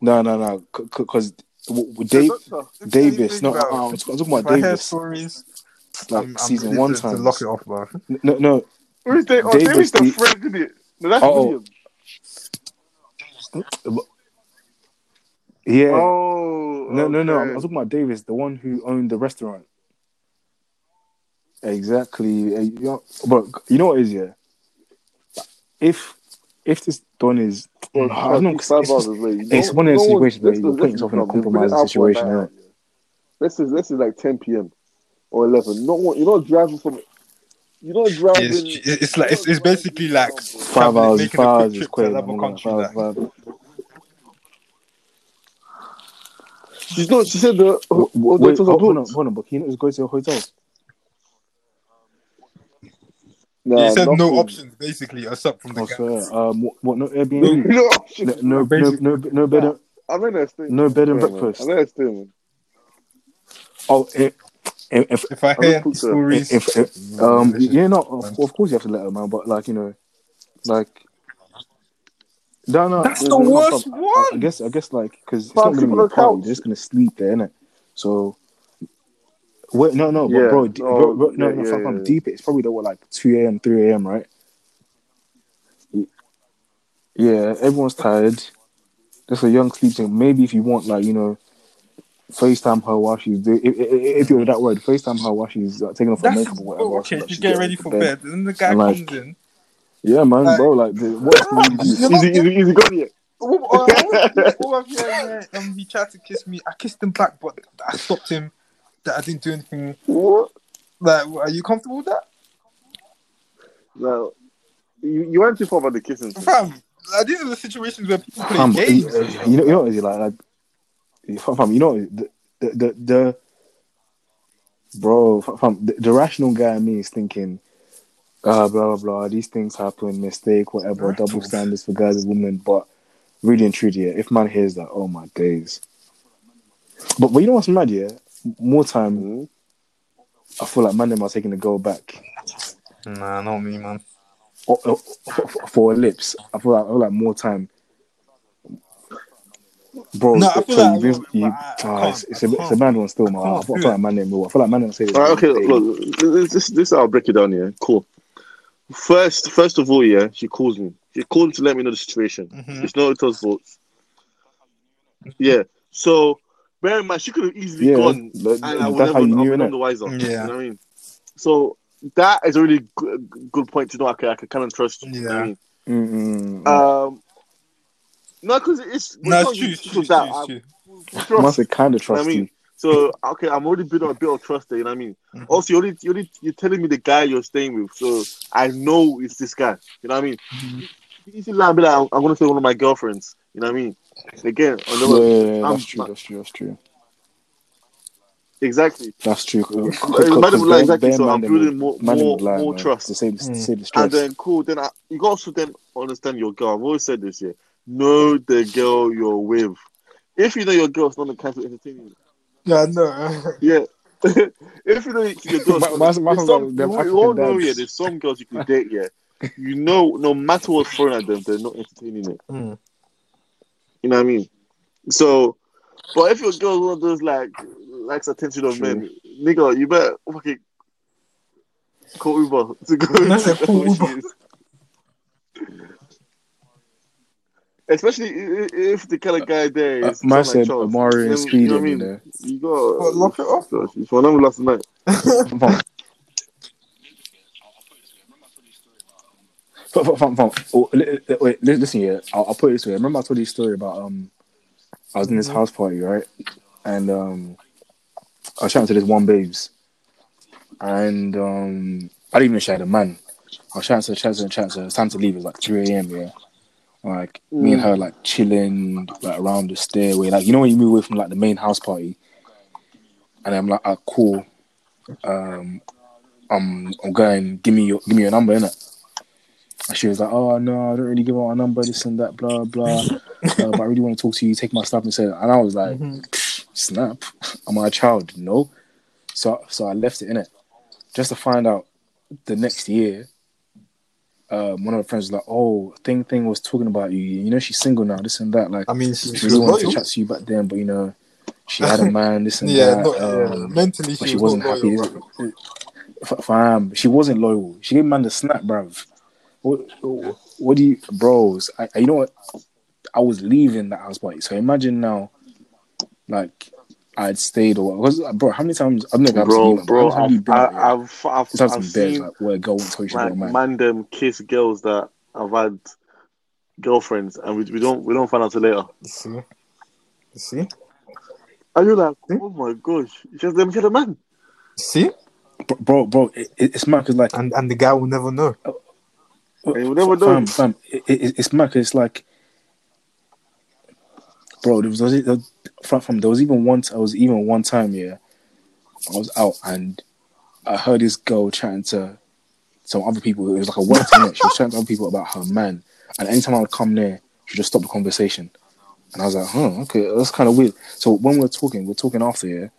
No, no, no, because Dave, Davis, no, Bro, uh, I'm talking I'm about I Davis, stories, like I'm, I'm season one to, to lock it off, bro. No, no, Who's the, oh, Davis, Davis the the- friend, isn't it? No, that's Oh. William. Uh, yeah, Oh, no, no, no. I'm. I'm talking about Davis, the one who owned the restaurant. Exactly, Uh, you know, but you know what it is yeah. If if this Don is, Well, I don't know, it's 'cause it's, hours just- late. it's No- one of those no situations where you're putting yourself in a not- they put it compromising situation. an innit? hour, yeah. This is this is like 10 p.m. or 11. Not one, you're not driving from. You're not driving. It's, it's like it's, it's basically like Five hours, five hours is trip quick. to man. another I'm country. like, Like. five- five- She's not. She said the. Wait, what wait, hold, hold on, hold on, but can you not to a hotel? Nah, he said no options basically aside from the I guy. Um, what, what no No, Airbnb? No options. No, no, no, no, no bed, and- I'm in there staying. no bed and man. breakfast. I'm in there staying, man. Oh, if, if, If I I'm hear not cooked, sir. stories, if, if um, yeah, no, of, of course you have to let her, man. But like you know, like no, no, That's there's the no- worst I, I guess, I guess, like because it's not going to be a party. They're just going to sleep there, innit? So. Wait, no, no, but Yeah. bro, d- Oh, bro, bro, no, yeah, no, yeah, fam, yeah, fam, yeah. deep. It's probably the what, like two a.m., three a.m., right? Yeah, everyone's tired. Just a young sleeping. Maybe if you want, like you know, FaceTime her while she's doing. If, if, if you're that word, FaceTime her while she's uh, taking off her that's makeup or whatever. oh, okay. that You get ready for bed. bed, and the guy And, like, comes in. Yeah, man, Like- bro. Like, what can you do? You're not Easy, easy, easy, go yet. Oh, oh, I went- oh, oh, yeah. Um, he tried to kiss me. I kissed him back, but I stopped him. That I didn't do anything. What? Like, are you comfortable with that, No, you, you went too far about the kissing. fam? Like, these are the situations where people play Fam, games. you, you know, you know is like, like fam, fam, you know the the the, the bro, fam, the, the rational guy in me is thinking uh, blah blah blah. These things happen, mistake, whatever, Right. double standards for guys and women. But really and truly, yeah, if man hears that, oh my days. But but you know what's mad? Yeah, more time, Mhm. I feel like man them are taking the girl back Nah, not me, man. Oh, oh, for, for, for lips. I feel like I feel like more time. Bro, No, I so feel you like- you- I- I ah, it's, it's, a, I it's a can't- bad one still, man. I, feel, I feel like man them will. I feel like man them say this. All right, okay, They- look, this, this, this I'll break it down here. Cool. First, first of all, yeah, she calls me. She called to let me know the situation. Mhm. It's not Uto's fault. Yeah. So, bear in mind, she could have easily Yeah, gone, that- and I that's would how never you have been innit? the wiser. Yeah. You know what I mean? So that is a really good, good point to know. I can, I can kind of trust. You know what I Yeah. mean? Mm, mm, mm. Um, no, because it's No, not it's true, you it's true, it's that. true, I- it's true. trust. Must say kind of trust You know what trust I mean? you. So okay, I'm already building a bit of trust there. You know what I mean? Mhm. Also, you're, only, you're, only, you're telling me the guy you're staying with, so I know it's this guy. You know what I mean? Mhm. You see, like, be like, I'm, I'm gonna say one of my girlfriends. You know what I mean? Again, Yeah, yeah, yeah, I'm- that's true. That's true. That's true. exactly. That's true. Would lie, exactly. So I'm building more, more, more man, trust. to save, to Mm. the stress. And then cool. Then I, you got also then understand your girl. I've always said this here. Know the girl you're with. If you know your girl's not the kind of entertaining, Yeah, no. yeah. if you know your girl's, My- my- my- there's some, them you, African you all know, dads. yeah. There's some girls you can date, yeah. You know, no matter what's thrown at them, they're not entertaining it. Mm. You know what I mean? So, but if your girl's one of those like likes attention of True. men, nigga, you better fucking call Uber to go. That's a to call Uber. Is. Especially i- i- if the kind of guy there Uh, is man said like Charles. Mario Then, and Speed, you know I you mean? know. You got What, lock it off? Gosh, it's one of them last night. Fam, fam. Oh, li- li- wait, listen here. I'll, I'll put it this way. Remember I told you a story about um, I was in this house party, right? And um, I was chatting to this one babes, and um, I didn't even share the man. I was chatting to her, chatting to her, chatting to her. It's time to leave. It was like three a.m. Yeah, like me and her like chilling like around the stairway. Like you know when you move away from like the main house party, and I'm like, ah, cool. Um, I'm I'm going. Give me your give me your number, innit? And she was like, "Oh no, I don't really give out a number, this and that, blah blah." uh, but I really want to talk to you. Take my stuff and say, and I was like, "Snap, am I a child? No." So so I left it in it, just to find out the next year. Um, one of her friends was like, "Oh, thing thing was talking about you. You know, she's single now. This and that. Like, I mean, she, she really wanted to chat to you back then, but you know, she had a man. This and Yeah, that. not, yeah. um, mentally she, she was wasn't happy. loyal, bro. F- Fam, she wasn't loyal. She gave man the snap, bruv. What, what do you, bros? I, I- you know what? I was leaving that house party, so imagine now, like I'd stayed or because, bro, how many times I've never Bro, seen bro, How many times have you I've, been out here? I, I've, I've, Just have I've some beds seen like where a girl won't tell you she's got like man. man them kiss girls that I've had girlfriends, and we, we don't we don't find out till later. You see? You see? And you're like, Hmm? oh my gosh, she has them she had a man. See? Bro, bro, bro it, it- it's mad because like And and the guy will never know. And you never fam, know. fam, it, it, it's mad 'cause it's like, bro, there was, there was, there was from, from there was even one I was even one time yeah, I was out and I heard this girl chatting to some other people. It was like a work thing. She was chatting to other people about her man, and anytime I would come there, she just stop the conversation. And I was like, huh, okay, that's kind of weird. So when we're talking, we're talking after here,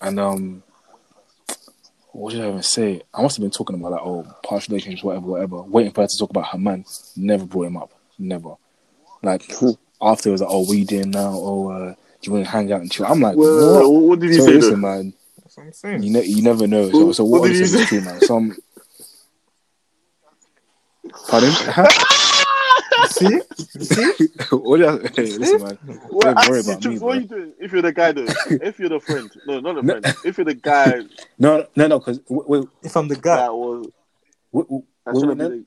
and um, what did I even say? I must have been talking about like, oh, partial relationships, whatever, whatever. Waiting for her to talk about her man. Never brought him up. Never. Like after it was like, oh, what are you doing now? Oh, uh, you want to hang out and chill? I'm like, Well, what? what did he So say? listen, though? man, That's what I'm saying. you ne- you never know. So, so What what, did I he say is say? true, man. Some. Pardon? See? See? what did I, hey, listen, man. Well, Don't worry about me, what are you doing? If you're the guy, though, if you're the friend, no, not the No. friend. If you're the guy No, no, no, because wait, wait, If I'm the guy, that was, wait, wait, that's wait, trying wait,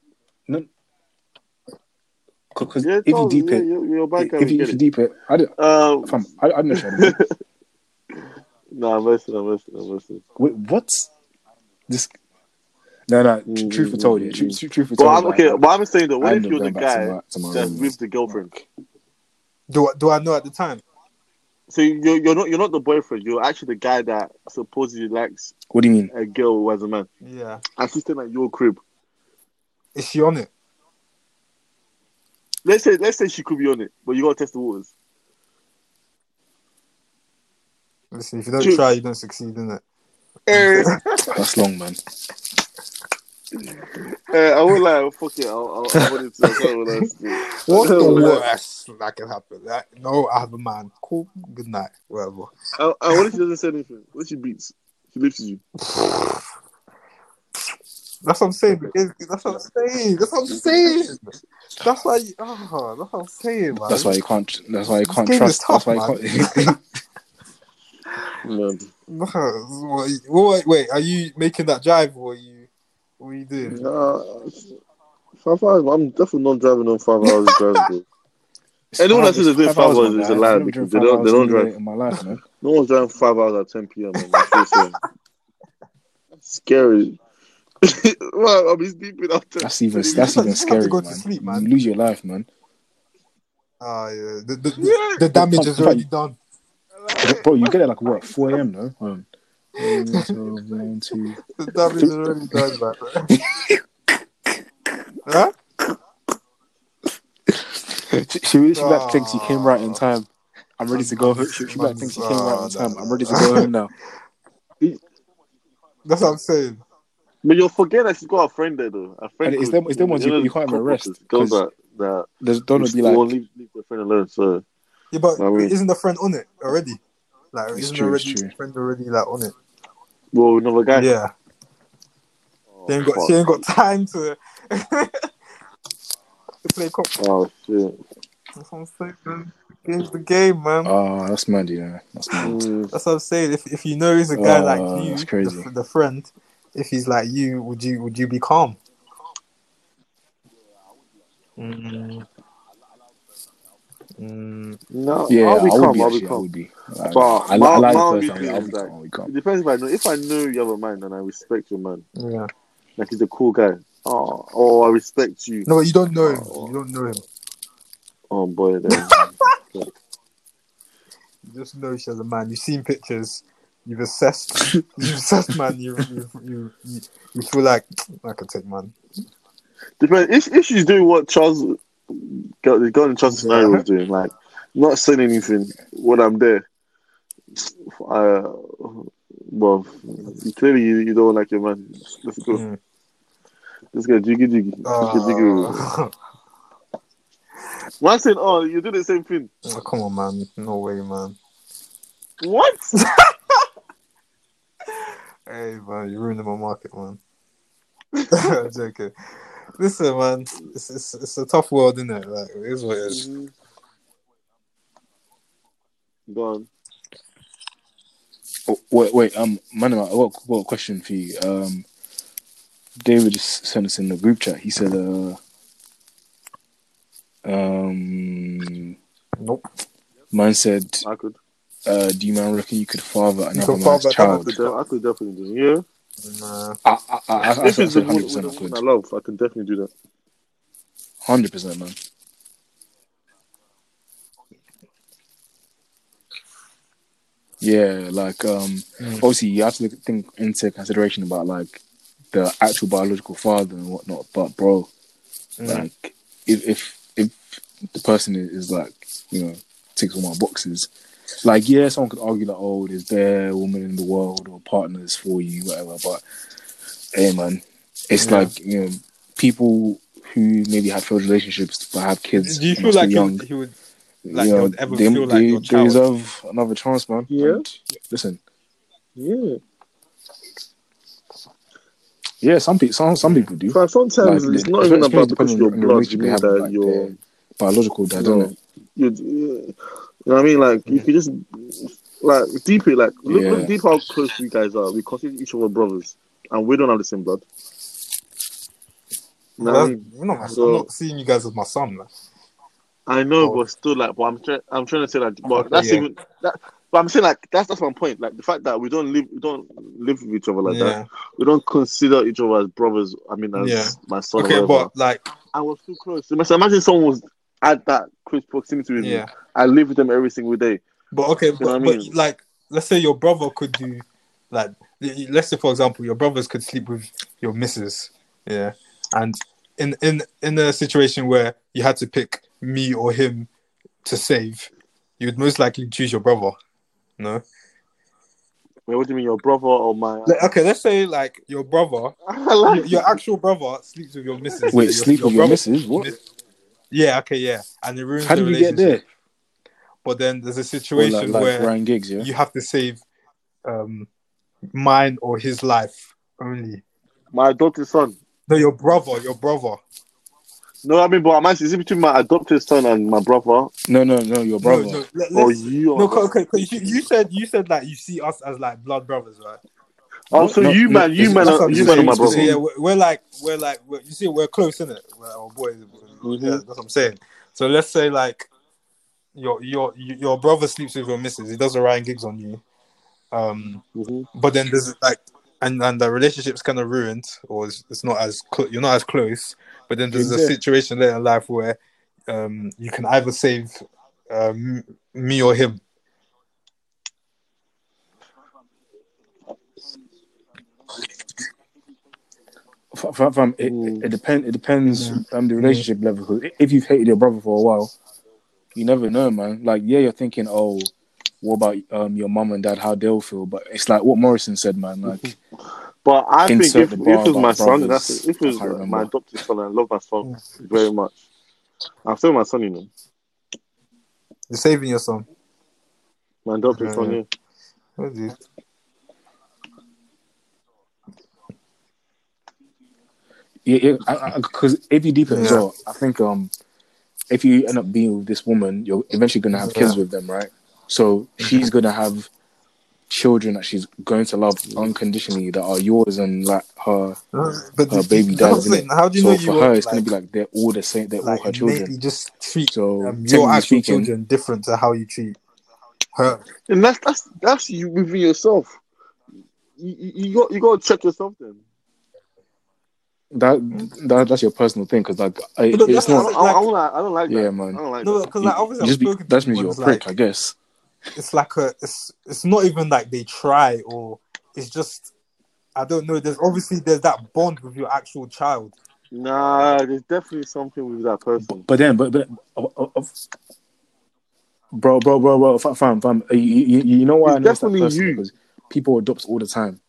no, the- because yeah, if you deep it, you're, you're a if you, if you deep it, I don't, Um, fam, I, I don't know. Shadow. no, I'm listening, I'm listening, I'm listening. Wait, what? This? No, no. Mm, Truth be told, yeah. Truth, truth be But told. I'm, like, okay, but I'm saying though, I what if you're the going to guy my, to my that's room. with the girlfriend? do I, do I know at the time? So you're, you're not you're not the boyfriend. You're actually the guy that supposedly likes What do you mean? a girl who has a man, Yeah. and she's staying at your crib. Is she on it? Let's say let's say she could be on it, but you gotta test the waters. Listen, if you don't True. try, you don't succeed, innit? Eh, That's long, man. eh, I won't lie, fuck it. I'll, I'll, I wanted to. I don't what to. What's the Like, worst that can happen? Like, no, I have a man. Cool. Good night. Whatever. I, I, what if she doesn't say anything? What if she beats? She lifts you. That's what I'm saying. That's what I'm saying. That's what I'm saying. That's why. You, oh, that's what I'm saying, man. That's why you can't. That's why you can't game trust. tough, that's why you can't. Man. No, what- wait, wait, are you making that drive or are you? What are you doing? Nah, five hours. I'm definitely not driving on five hours drive. Bro. Anyone that says they're doing five hours is a liar because they don't- they don't drive. In my life, man. No one's driving five hours at 10 p.m. Man. That's scary. Well, I'm just deep in after. That's even. That's just- even have scary, to go to man. sleep, man. You lose your life, man. Ah, yeah. The, the, the, Yeah. the damage is The- already done. Bro, you get it like what? 4 a.m. No. Um, one, two, one, two. The damage is already done, man. huh? She, she, she like thinks you came right Ah. in time. I'm ready to go. home. She, she like thinks you came right in time. I'm ready to go home now. That's what I'm saying. But you'll forget that she's got a friend there, though. A friend And it's them- it's them ones you- know, you can't even couples, arrest, Girls 'cause that that There's don't be will like. leave, leave their friend alone. So Yeah, but I mean- isn't the friend on it already? Like, It's isn't true, it's already true. the friend already like on it? well, another guy. Yeah. Oh, She ain't got. fuck. She ain't got time to to play cop. Oh shit. That's what I'm saying. man. Game's the game, man. Oh, that's mad, yeah. That's mad. Mm, That's what I'm saying. If if you know he's a guy Oh, like you, that's crazy. The, the friend, if he's like you, would you would you be calm? Mm. Mm. no, Yeah, I'll be I would calm. be I'll be actually. I calm. would be. Like, But I, my- I like my the only thing I'll is be calm, I'll be calm. It depends if I know. If I know you have a mind and I respect your man, Yeah. like he's a cool guy. Oh, oh, I respect you. No, but you don't know him. Oh. You don't know him. Oh boy, then. You just know she has a man. You've seen pictures. You've assessed. you've assessed, man. You you, you you feel like I could take man. Depends if, if she's doing what Charles, got the in Charles' scenario Yeah. was doing, like not saying anything when I'm there. Uh, well, clearly you, you don't like your man. Let's go. Mm. Let's go. Jiggy jiggy. Jiggy jiggy. Uh, Man saying, oh, you do the same thing. oh, come on, man. No way, man. What? Hey, man, you're ruining my market, man. I'm joking. Listen, man, it's, it's it's a tough world, isn't it? Like, it is what it is. Go on. Oh, wait, wait, um, man, I got, got a question for you. Um, David just sent us in the group chat. He said, uh, um, Nope. man said, I could. Uh, do you man reckon you could father another could man's father I child? could, de- I could definitely do it. Nah. I, I, I, I, I Yeah. Said the 100% with I could. I love, I can definitely do that. 100%, man. Yeah, like um, Mm. obviously you have to look, think into consideration about like the actual biological father and whatnot. But bro, Mm. like if if if the person is, is like you know ticks all my boxes, like yeah, someone could argue that oh, there's bare women in the world or partners for you, whatever. But hey, man, it's Yeah. like you know people who maybe have failed relationships but have kids. Do you feel like he young would, he would like, you they know, would ever they, feel like they, your they deserve another chance, man. Yeah. And listen, Yeah. yeah, some people, some, some people do. But sometimes Like, it's not even about because depending you're on the blood, you mean have that with, like, you're, their biological dad, No. You you know what I mean? Like, you just, like, deep it, like, look, Yeah. look deep how close we guys are. We consider each other brothers, and we don't have the same blood. You know so, I'm not seeing you guys as my son. Man. I know, Oh. but still, like, but I'm trying. I'm trying to say that. But that's yeah. even that. But I'm saying like that's that's my point. Like the fact that we don't live, we don't live with each other like that. We don't consider each other as brothers. I mean, as Yeah. my son. Okay, but like, I was too close. So imagine someone was at that close proximity with yeah. me. I live with them every single day. But okay, but, what I but mean? like, let's say your brother could do, like, let's say for example, your brothers could sleep with your missus, yeah, and in in in a situation where you had to pick me or him to save, you would most likely choose your brother. No. Wait, what do you mean, your brother or my? Like, okay, let's say like your brother, like your, your actual brother sleeps with your missus. Wait, Your- sleep with your brother- missus? What? Yeah, okay, yeah, and it ruins How the did you get there? But then there's a Or situation like, like where Ryan Giggs, yeah. you have to save um mine or his life only. my adopted son. No, your brother, your brother. No, I mean, but I'm asking, is it between my adopted son and my brother, No, no, no, your brother. No, no, let, or let's- you? no, Or... okay, okay, you, you said you said like you see us as like blood brothers, right? oh, so No, you no, man, you it's- man, That's are, what I'm you man are saying. my So, brother. yeah, we're, we're like we're like we're, you see, we're close, isn't it? We're our boys. Mhm. Yeah, that's what I'm saying. So let's say like your your your brother sleeps with your missus. He does a Ryan Giggs on you. Um, Mhm. but then there's like and and the relationship's kind of ruined or it's, it's not as clo- you're not as close but then there's a situation later in life where um you can either save um me or him F- f- fam, it, Mm. it depends. It depends Yeah. um the relationship level. 'Cause If you've hated your brother for a while, you never know, man. Like, yeah, you're thinking, oh, what about um your mum and dad? How they'll feel? But it's like what Morrison said, man. Like, But I think Insert if, if it was my son, brothers. that's if it was I my adopted son, I love my son very much. I'm still my son, you know, you're saving your son my adopted Yeah, son. yeah. Yeah. What do you- yeah, yeah, because if you deep it as Yeah. well, I think um, if you end up being with this woman, you're eventually gonna have kids Yeah. with them, right? So she's gonna have children that she's going to love unconditionally that are yours and like her but her baby that's dad's. saying. innit? how do you so know you for her, won't, it's gonna be like they're all the same. They're like all her children. maybe just treat So um, your actual speaking, children different to how you treat her And that's that's that's you within yourself. You, you, you got you got to check yourself then. That, that that's your personal thing because like I, But it's that's I not. don't, like- I, don't like I don't like Yeah, that. man. I don't like no because like obviously just I've be, to that means you're a prick, it's I guess. it's like a it's it's not even like they try or it's just I don't know. There's obviously there's that bond with your actual child. Nah, there's definitely something with that person. But then, but but, uh, uh, uh, bro, bro, bro, bro, fam, fam, fam you, you, you know why It's I know it's that definitely person you. because people adopt all the time,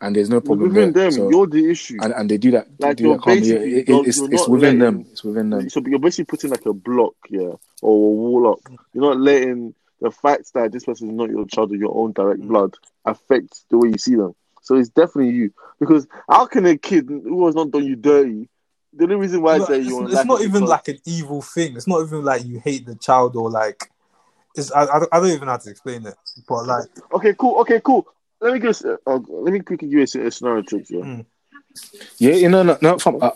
and there's no problem Within there. them, So- you're the issue. and, and they do that. Like, do you're that calmly. Basically- it- you're- it's you're it's not within them. It's within them. So you're basically putting like a block, yeah, or a wall up. You're not letting the fact that this person is not your child or your own direct mm. blood affect the way you see them. So it's definitely you. Because how can a kid who has not done you dirty? The only reason why I say it's, you it's not even like an evil thing. It's not even like you hate the child or like. It's I, I, don't, I don't even know how to explain it, but like okay, cool, okay, cool. Let me just uh, uh, let me quickly give you a, a scenario trick. Yeah. Mm. Yeah, you know, no, no, fam, uh,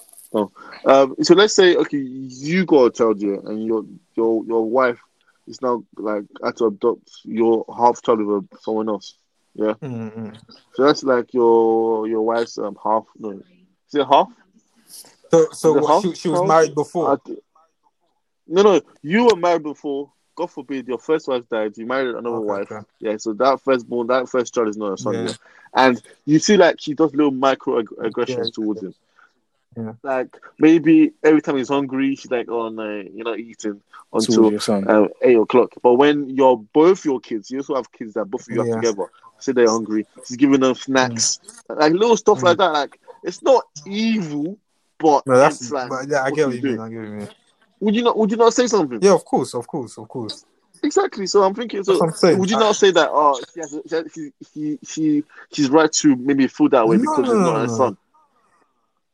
Um, so let's say okay, you got a child here, and your your your wife is now like had to adopt your half child with someone else. mm, mm. So that's like your your wife's um half. No, is it half? so so what, house she, she was child? married before. I no, no, you were married before. God forbid your first wife died. You married another Okay, wife. okay. Yeah, so that firstborn, that first child is not a son. Yeah. And you see, like she does little micro ag- aggressions Yeah. towards him. Yeah. Like maybe every time he's hungry, she's like, "Oh no, you're not eating until uh, eight o'clock." But when you're both your kids, you also have kids that both of you have together. Say they're hungry, she's giving them snacks, like little stuff like that. Like it's not evil, but No, that's like, but yeah, I what get what you mean. do? I get what you mean. Would you not? Would you not say something? Yeah, of course, of course, of course. Exactly. So I'm thinking. So I'm saying. would you not say that? Oh, she has, she, has, she, she, she she's right to maybe feel that way No, because no, not her son.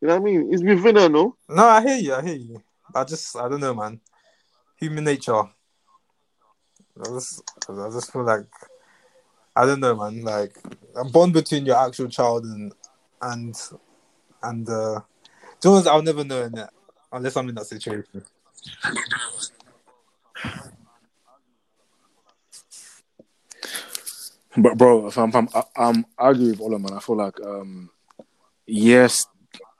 You know what I mean? It's within her, no. No, I hear you. I hear you. I just, I don't know, man. Human nature. I just, I just feel like, I don't know, man. Like a bond between your actual child and and and uh, honest, I'll never know in that unless I'm in that situation. But bro, if I'm, I'm I, um, I agree with Ola, man. I feel like um, yes,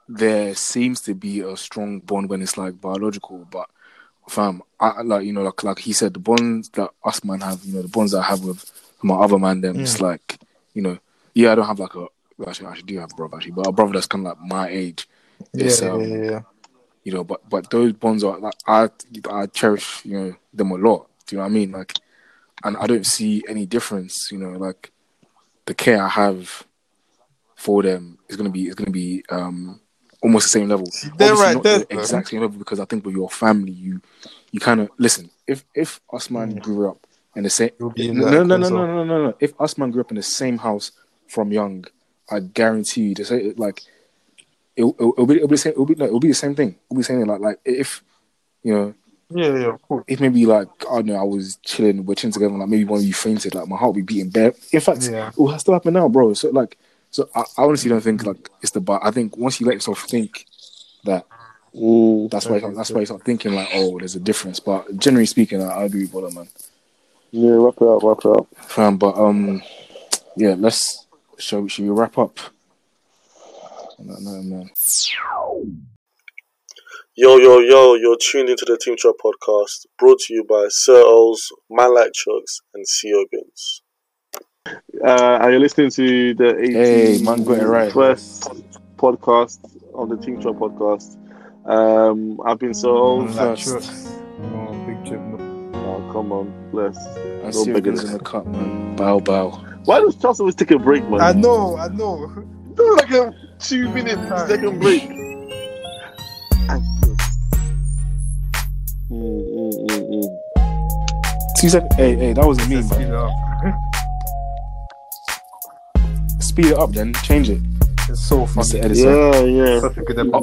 there seems to be a strong bond when it's like biological, but fam, I like you know, like like he said, the bonds that us man have, you know, the bonds that I have with my other man, them, it's like you know, yeah, I don't have like a actually, I actually do have a brother actually, but a brother that's kind of like my age. Yeah, It's, yeah, um, yeah, yeah. You know. But but those bonds are like I I cherish you know them a lot. Do you know what I mean? Like, and I don't see any difference. You know, like the care I have for them is gonna be is gonna be um almost the same level. they're Obviously right not there, the exact same level because I think with your family, you you kind of listen. If if Usman grew up in the same You'll be in no no no no no no no no. If Usman grew up in the same house from young, I guarantee you to say like it'll, it'll, it'll be it'll be the same it'll be no, it'll be the same thing. It'll be the same thing. Like like if you know Yeah, yeah, of course. if maybe like I don't know I was chilling we're chilling together like maybe one of you fainted like my heart would be beating bare. In fact, Yeah. it will still happen now, bro. So like so I, I honestly don't think like it's the but I think once you let yourself think that Mm. that's why that's why you start thinking like oh there's a difference. But generally speaking, I, I agree with Bola, man. Yeah, wrap it up, wrap it up. Fam, but um, yeah, let's shall we, should we wrap up? No, no, man. Yo, yo, yo, you're tuned into the Team Trap podcast brought to you by Sir O's, Man Like Chooks, and CEO Guns. Uh, are you listening to the 18 Hey, man, got it right. first podcast on the Team Trap podcast? Um, I've been so. Like first. trucks. Oh, big chip. Oh, come on, bless. I No see beggars. in the cup, man. Bow, bow. Why does Charles always take a break, man? I know, I know. Do like a two minute second break. Mm, mm, mm. Two seconds. Hey, hey, that wasn't me, man. speed it up. Speed it up, then change it. It's so Mr. funny. Yeah, yeah. Such a good episode.